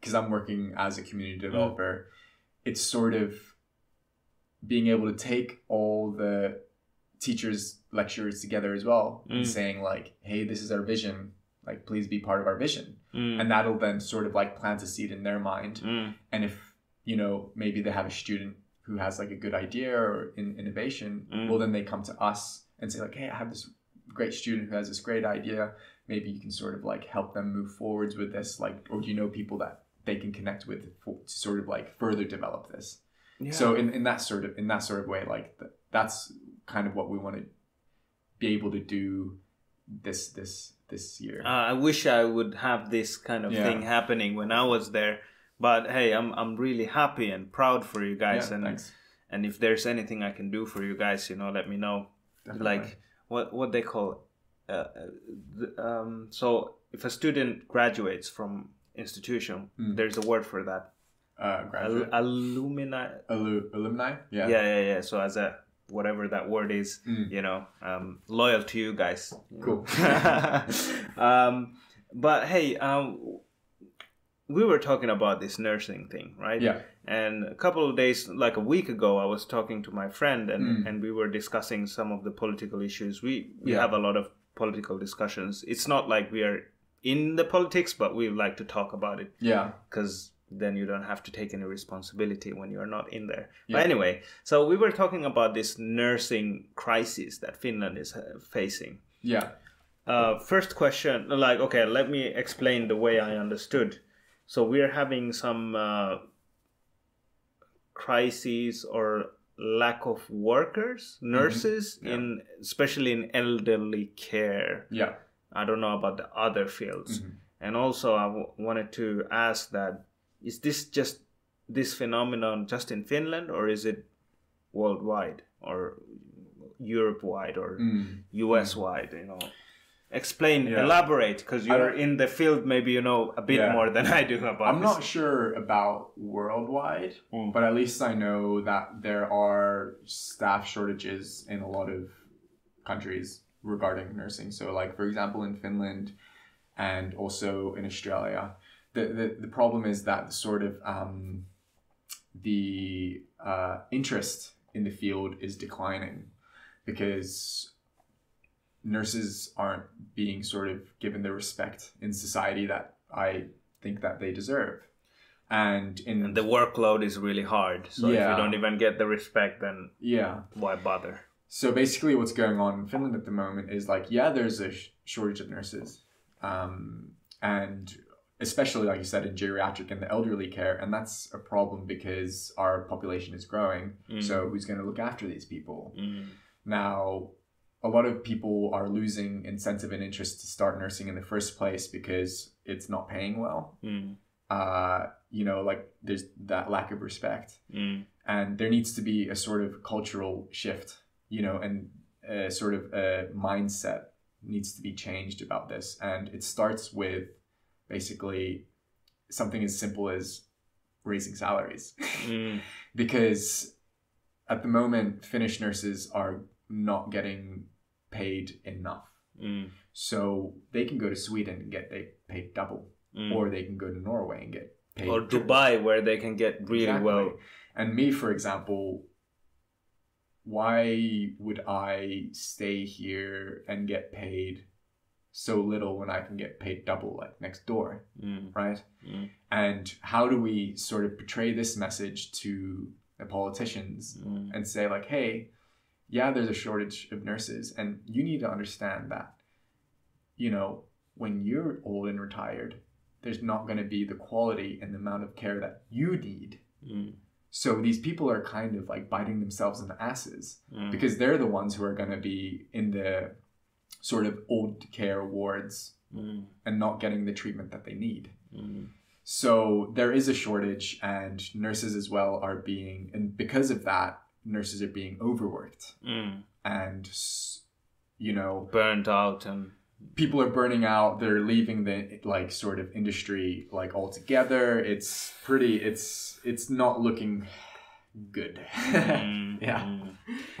because I'm working as a community developer, it's sort of being able to take all the teachers' lectures together as well Mm. and saying like, "Hey, this is our vision. Like, please be part of our vision." Mm, And that'll then sort of like plant a seed in their mind. mm, And if you know maybe they have a student who has like a good idea or in innovation, Mm. well then they come to us and say like, "Hey, I have this great student who has this great idea. Maybe you can sort of like help them move forwards with this. Like, or do you know people that they can connect with for, to sort of like further develop this?" yeah. So in, in that sort of in that sort of way, like th- that's kind of what we want to be able to do this this this year. Uh, I wish I would have this kind of Yeah. thing happening when I was there. But hey, I'm I'm really happy and proud for you guys. yeah, and thanks. and if there's anything I can do for you guys, you know, let me know. Definitely. Like what what they call, uh, uh, the, um. So if a student graduates from institution, Mm. there's a word for that. uh, graduate Al- alumni. Allu- alumni. Yeah. Yeah, yeah, yeah. So as a whatever that word is, Mm. you know, um, loyal to you guys. Cool. um, but hey, um, we were talking about this nursing thing, right? Yeah. And a couple of days, like a week ago, I was talking to my friend, and Mm. and we were discussing some of the political issues. We we Yeah. have a lot of political discussions. It's not like we are in the politics, but we like to talk about it Yeah. because then you don't have to take any responsibility when you're not in there. Yeah. But anyway, so we were talking about this nursing crisis that Finland is uh, facing. Yeah. Uh, first question, like, okay, let me explain the way I understood. So we're having some uh, crises or lack of workers, nurses, Mm-hmm. Yeah. in especially in elderly care. Yeah. I don't know about the other fields. Mhm. And also, I w- wanted to ask that is this just this phenomenon just in Finland or is it worldwide or Europe wide or Mm. US wide? You know, explain, Yeah. elaborate because you're in the field. Maybe you know a bit Yeah. more than I do about. I'm this. not sure about worldwide, Mm. but at least I know that there are staff shortages in a lot of countries regarding nursing. So, like for example, in Finland and also in Australia, the the, the problem is that the sort of um, the uh, interest in the field is declining because nurses aren't being sort of given the respect in society that I think that they deserve. And in And the workload is really hard. So if you don't even get the respect, then yeah, why bother? So basically, what's going on in Finland at the moment is like, yeah, there's a sh- shortage of nurses, um, and especially like you said in geriatric and the elderly care, and that's a problem because our population is growing. Mm. So who's going to look after these people? Mm. Now, a lot of people are losing incentive and interest to start nursing in the first place because it's not paying well. Mm. Uh, you know, like there's that lack of respect Mm. and there needs to be a sort of cultural shift you know and a sort of a mindset needs to be changed about this and it starts with basically something as simple as raising salaries Mm. because at the moment finnish nurses are not getting paid enough Mm. so they can go to sweden and get they paid double Mm. or they can go to norway and get paid or triple. Dubai, where they can get really Exactly. well. And me, for example, why would I stay here and get paid so little when I can get paid double like next door, Mm. right? Mm. And how do we sort of portray this message to the politicians Mm. and say like, hey, yeah, there's a shortage of nurses, and you need to understand that, you know, when you're old and retired, there's not going to be the quality and the amount of care that you need. Mm. So these people are kind of like biting themselves in the asses Mm. because they're the ones who are going to be in the sort of old care wards Mm. and not getting the treatment that they need. Mm. So there is a shortage, and nurses as well are being, and because of that, nurses are being overworked, Mm. and you know, Burnt out and people are burning out. They're leaving the like sort of industry like altogether. It's pretty. It's it's not looking good. Mm, yeah. mm.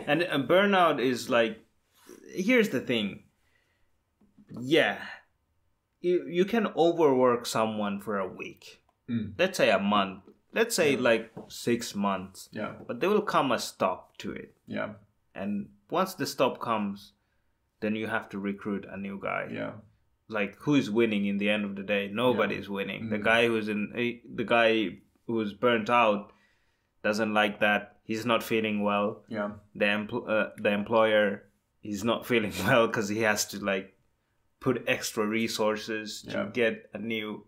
And uh, burnout is like, here's the thing. Yeah, you you can overwork someone for a week, Mm. let's say a month, let's say Yeah. like six months, Yeah. but there will come a stop to it. Yeah. And once the stop comes, then you have to recruit a new guy. Yeah. Like who is winning in the end of the day? Nobody is winning. The Mm. guy who's in the guy who's burnt out doesn't like that. He's not feeling well. Yeah. The empl- uh, the employer he's not feeling well because he has to like put extra resources to Yeah. get a new,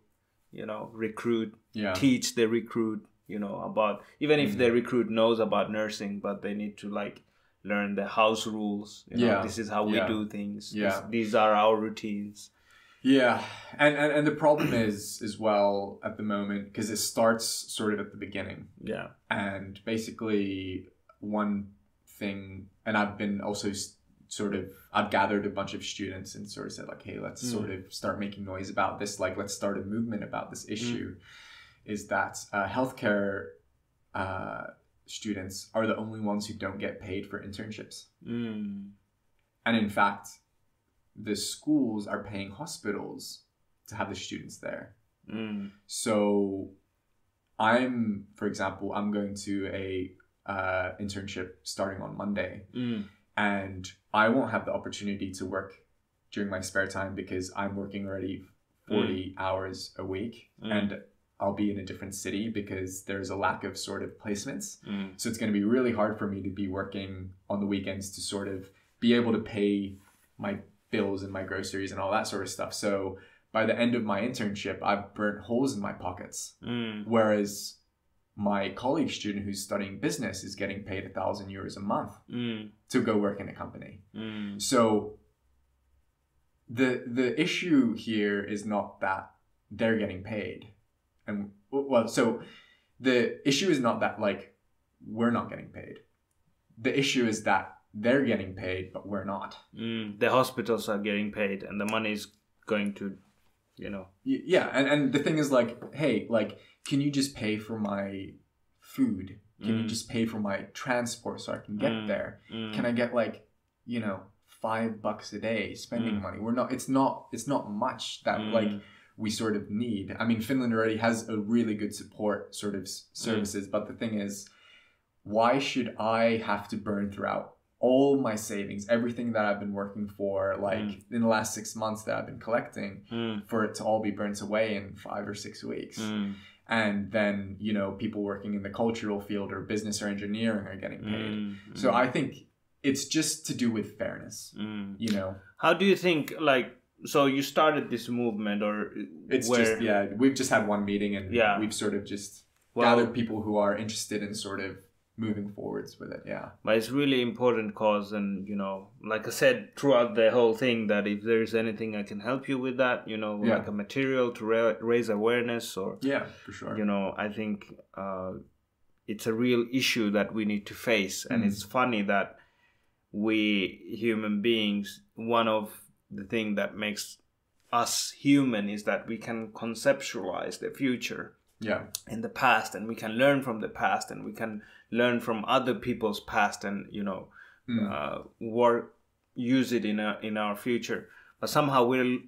you know, recruit Yeah. teach the recruit you know about even if Mm-hmm. the recruit knows about nursing but they need to like learn the house rules you know, Yeah. this is how we Yeah. do things Yeah. This- these are our routines Yeah, and, and and the problem is as well at the moment because it starts sort of at the beginning, yeah and basically one thing, and I've been also sort of I've gathered a bunch of students and sort of said like, hey, let's Mm. sort of start making noise about this, like let's start a movement about this issue, is that uh, healthcare uh, students are the only ones who don't get paid for internships. mm. And in fact, the schools are paying hospitals to have the students there. Mm. So I'm, for example, I'm going to a uh, internship starting on Monday, Mm. and I won't have the opportunity to work during my spare time because I'm working already 40 hours a week, Mm. and I'll be in a different city because there's a lack of sort of placements. Mm. So it's going to be really hard for me to be working on the weekends to sort of be able to pay my bills and my groceries and all that sort of stuff. So by the end of my internship, I've burnt holes in my pockets. Mm. Whereas my colleague student who's studying business is getting paid a thousand euros a month Mm. to go work in a company. Mm. So the the issue here is not that they're getting paid, and well, so the issue is not that like we're not getting paid. The issue is that they're getting paid, but we're not. Mm. the hospitals are getting paid and the money is going to you know Yeah, and and the thing is like, hey, like, can you just pay for my food? Can you Mm. just pay for my transport so I can get Mm. there? Mm. can I get like, you know, five bucks a day spending Mm. money? We're not. It's not. It's not much that Mm. like we sort of need. I mean, Finland already has a really good support sort of s- services, but the thing is, why should I have to burn throughout all my savings, everything that I've been working for, like Mm. in the last six months that I've been collecting, Mm. for it to all be burnt away in five or six weeks? Mm. And then you know, people working in the cultural field or business or engineering are getting paid. Mm. So Mm. I think it's just to do with fairness, Mm. you know. how do you think like so you started this movement or It's where just yeah, we've just had one meeting and Yeah. we've sort of just Well- gathered people who are interested in sort of moving forwards with it. Yeah. but it's really important cause and you know like i said throughout the whole thing that if there's anything i can help you with that you know Yeah. like a material to ra- raise awareness or Yeah, for sure. you know i think uh, it's a real issue that we need to face and Mm. it's funny that we human beings one of the thing that makes us human is that we can conceptualize the future yeah. in the past and we can learn from the past and we can learn from other people's past and you know Mm. uh, work use it in a, in our future but somehow we're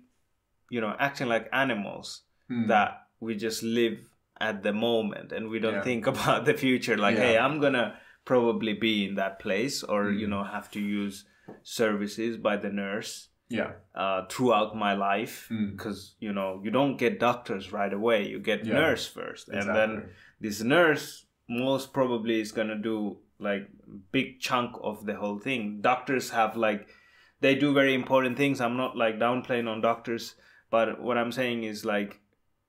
you know acting like animals Mm. that we just live at the moment and we don't Yeah. think about the future like Yeah. hey i'm gonna probably be in that place or you Mm. know have to use services by the nurse Yeah. uh, throughout my life Mm. because you know you don't get doctors right away you get Yeah. nurse first and then this nurse most probably is gonna do like big chunk of the whole thing doctors have like they do very important things i'm not like downplaying on doctors but what i'm saying is like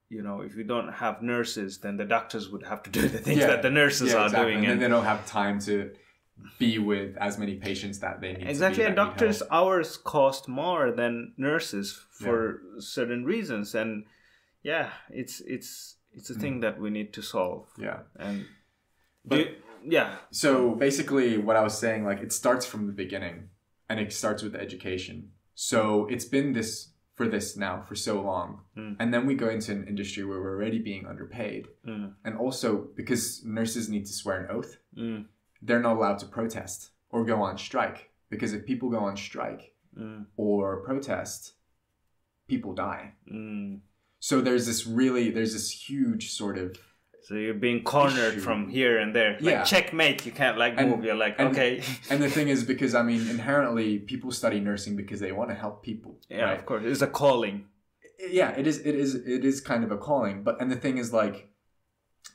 you know if you don't have nurses then the doctors would have to do the things Yeah. that the nurses yeah, are exactly. doing and and they don't have time to be with as many patients that they need. exactly to and doctors hours cost more than nurses for certain reasons and yeah it's it's it's a Mm. thing that we need to solve Yeah. and But- do- yeah So basically, what I was saying, like, it starts from the beginning, and it starts with education. So it's been this for this now for so long, Mm. and then we go into an industry where we're already being underpaid, mm, and also because nurses need to swear an oath, mm, they're not allowed to protest or go on strike because if people go on strike mm, or protest, people die. mm, So there's this really there's this huge sort of So you're being cornered Issue. from here and there. Like Yeah. checkmate, you can't like And- move. You're like, and- okay. and the thing is because I mean inherently people study nursing because they want to help people. yeah, right? of course. It's a calling. yeah it is it is it is kind of a calling but and the thing is like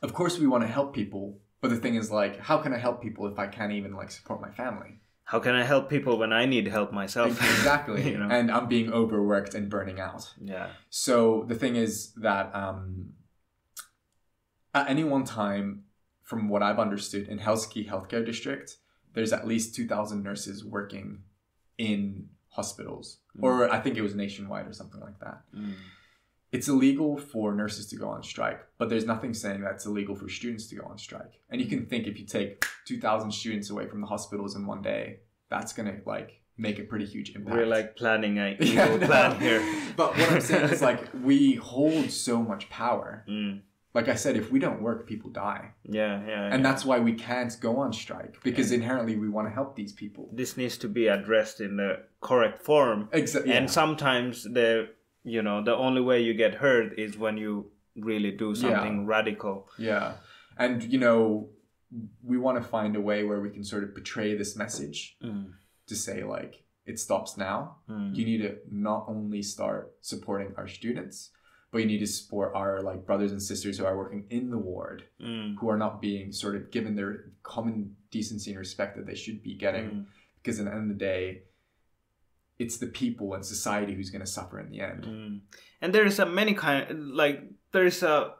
of course we want to help people but the thing is like how can i help people if i can't even like support my family How can I help people when I need help myself? exactly you know? and i'm being overworked and burning out yeah. so the thing is that um at any one time from what i've understood in helsinki healthcare district there's at least 2000 nurses working in hospitals Mm. or i think it was nationwide or something like that Mm. It's illegal for nurses to go on strike, but there's nothing saying that it's illegal for students to go on strike. And you can think if you take 2,000 students away from the hospitals in one day, that's going to like make a pretty huge impact. We're like planning a evil Yeah, no. plan here. But what I'm saying is like we hold so much power. Mm. Like I said, if we don't work, people die. Yeah, yeah. And yeah. that's why we can't go on strike because inherently we want to help these people. this needs to be addressed in the correct form. Exactly. And sometimes the you know the only way you get heard is when you really do something radical. Yeah. And, you know, we want to find a way where we can sort of portray this message Mm. to say, like, it stops now. Mm. You need to not only start supporting our students, but you need to support our like brothers and sisters who are working in the ward, Mm. who are not being sort of given their common decency and respect that they should be getting. Mm. Because at the end of the day, it's the people and society who's going to suffer in the end. Mm. And there is a many kind like there's a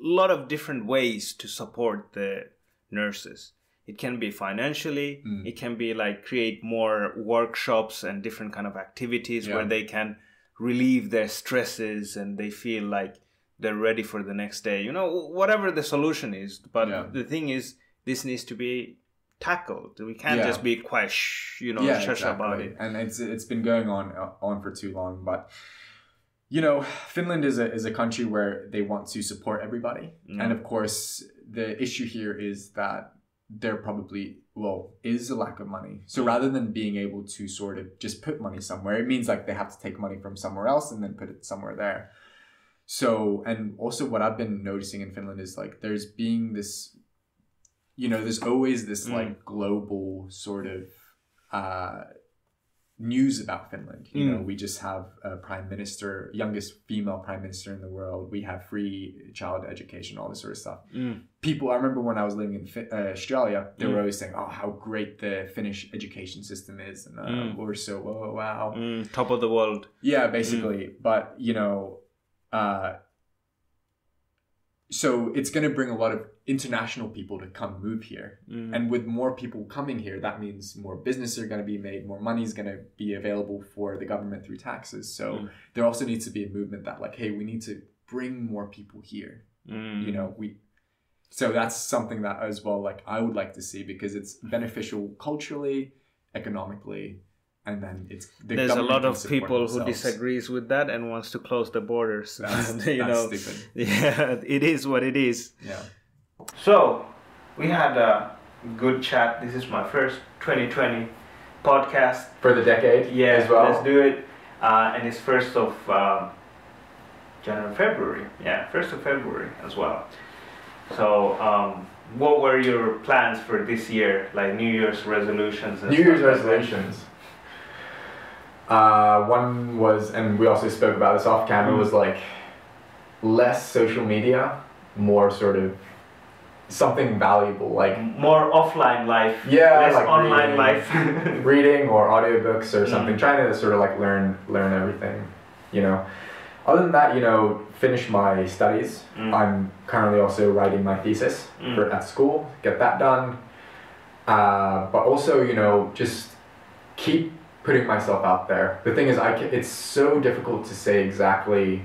lot of different ways to support the nurses. It can be financially. Mm. It can be like create more workshops and different kind of activities Yeah. where they can relieve their stresses and they feel like they're ready for the next day. You know, whatever the solution is. But Yeah. the thing is, this needs to be tackled. We can't Yeah. just be quiet, shh, you know, shush about it. And it's it's been going on uh, on for too long. But you know, Finland is a is a country where they want to support everybody, Mm. and of course, the issue here is that there probably well is a lack of money. So rather than being able to sort of just put money somewhere, it means like they have to take money from somewhere else and then put it somewhere there. So and also what I've been noticing in Finland is like there's being this you know, there's always this Mm. like global sort of uh, news about Finland. You know, Mm. we just have a prime minister, youngest female prime minister in the world. We have free child education, all this sort of stuff. Mm. People, I remember when I was living in Fi- uh, Australia, they Mm. were always saying, "Oh, how great the Finnish education system is," and uh, Mm. we're so oh, wow. Mm, top of the world. Yeah, basically. But you know, uh, so it's going to bring a lot of international people to come move here, Mm. and with more people coming here, that means more businesses are going to be made, more money is going to be available for the government through taxes. So Mm. there also needs to be a movement that, like, hey, we need to bring more people here. Mm. You know, we. So that's something that as well, like I would like to see because it's beneficial culturally, economically, and then it's the there's a lot of people who disagrees with that and wants to close the borders. That's- you that's know, stupid. yeah, it is what it is. Yeah. So we had a good chat. This is my first 2020 podcast. For the decade Yeah, as well. let's do it. Uh, and it's first of um, January, February. Yeah, first of February as well. So, um, what were your plans for this year, like New Year's resolutions? And New Year's like resolutions. Uh, one was, and we also spoke about this off camera, Mm. was like less social media, more sort of something valuable, like More offline life. Yeah, Less like online reading. life. reading or audiobooks or something, Mm. trying to sort of like learn learn everything, you know. Other than that, you know, finish my studies. Mm. I'm currently also writing my thesis Mm. for, at school, get that done. Uh, but also, you know, just keep putting myself out there. The thing is, I ca- it's so difficult to say exactly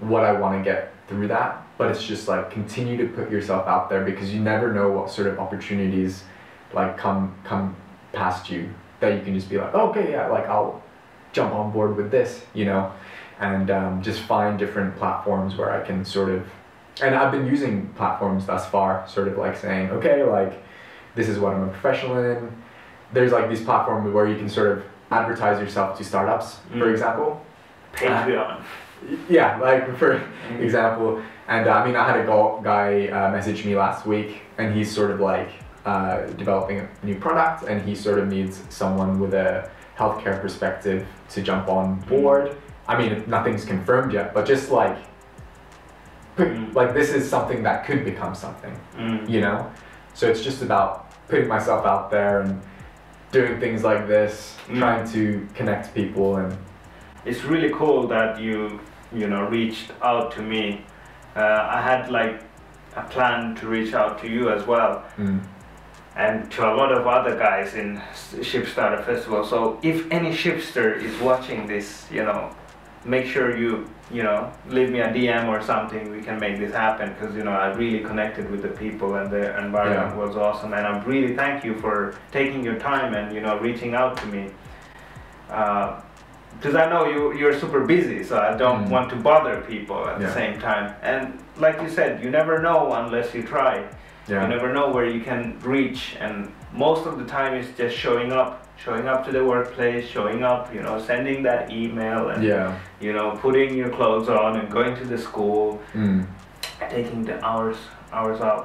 what I want to get through that, but it's just like continue to put yourself out there because you never know what sort of opportunities like come come past you that you can just be like, oh, okay, yeah, like I'll jump on board with this, you know, and um, just find different platforms where I can sort of, and I've been using platforms thus far, sort of like saying, okay, like this is what I'm a professional in. There's like these platforms where you can sort of advertise yourself to startups, for Mm. example. Patreon. Yeah, like for example, and uh, I mean, I had a guy uh, message me last week, and he's sort of like uh, developing a new product, and he sort of needs someone with a healthcare perspective to jump on board. I mean, nothing's confirmed yet, but just like, put, Mm. like this is something that could become something, Mm. you know. So it's just about putting myself out there and doing things like this, Mm. trying to connect people and it's really cool that you you know reached out to me. Uh, i had like a plan to reach out to you as well. Mm, and to a lot of other guys in Shipstarter festival. So if any shipster is watching this you know make sure you you know leave me a dm or something. We can make this happen because you know i really connected with the people and the environment Yeah. was awesome. And i'm really thank you for taking your time and you know reaching out to me because I know you you're super busy, so I don't Mm. want to bother people at the same time. And like you said, you never know unless you try. yeah. You never know where you can reach, and most of the time it's just showing up, showing up to the workplace, showing up, you know, sending that email, and yeah. you know, putting your clothes on and going to the school, Mm. taking the hours hours out.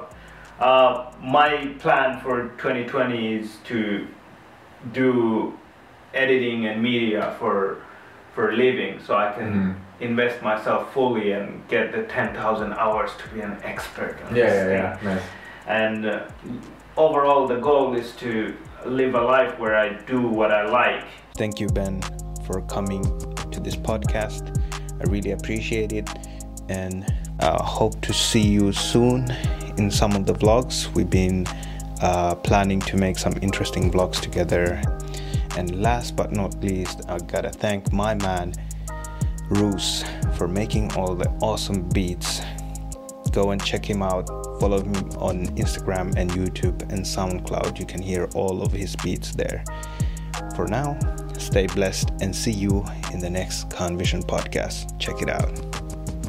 Uh, my plan for 2020 is to do editing and media for for a living, so I can Mhm. invest myself fully and get the 10,000 hours to be an expert on Yeah, this yeah, thing. yeah. Nice. And uh, overall, the goal is to live a life where I do what I like. Thank you, Ben, for coming to this podcast. I really appreciate it and uh, hope to see you soon in some of the vlogs. We've been uh, planning to make some interesting vlogs together. And last but not least, I gotta thank my man, Roos, for making all the awesome beats. Go and check him out. Follow him on Instagram and YouTube and SoundCloud. You can hear all of his beats there. For now, stay blessed and see you in the next Khan Vision podcast. Check it out.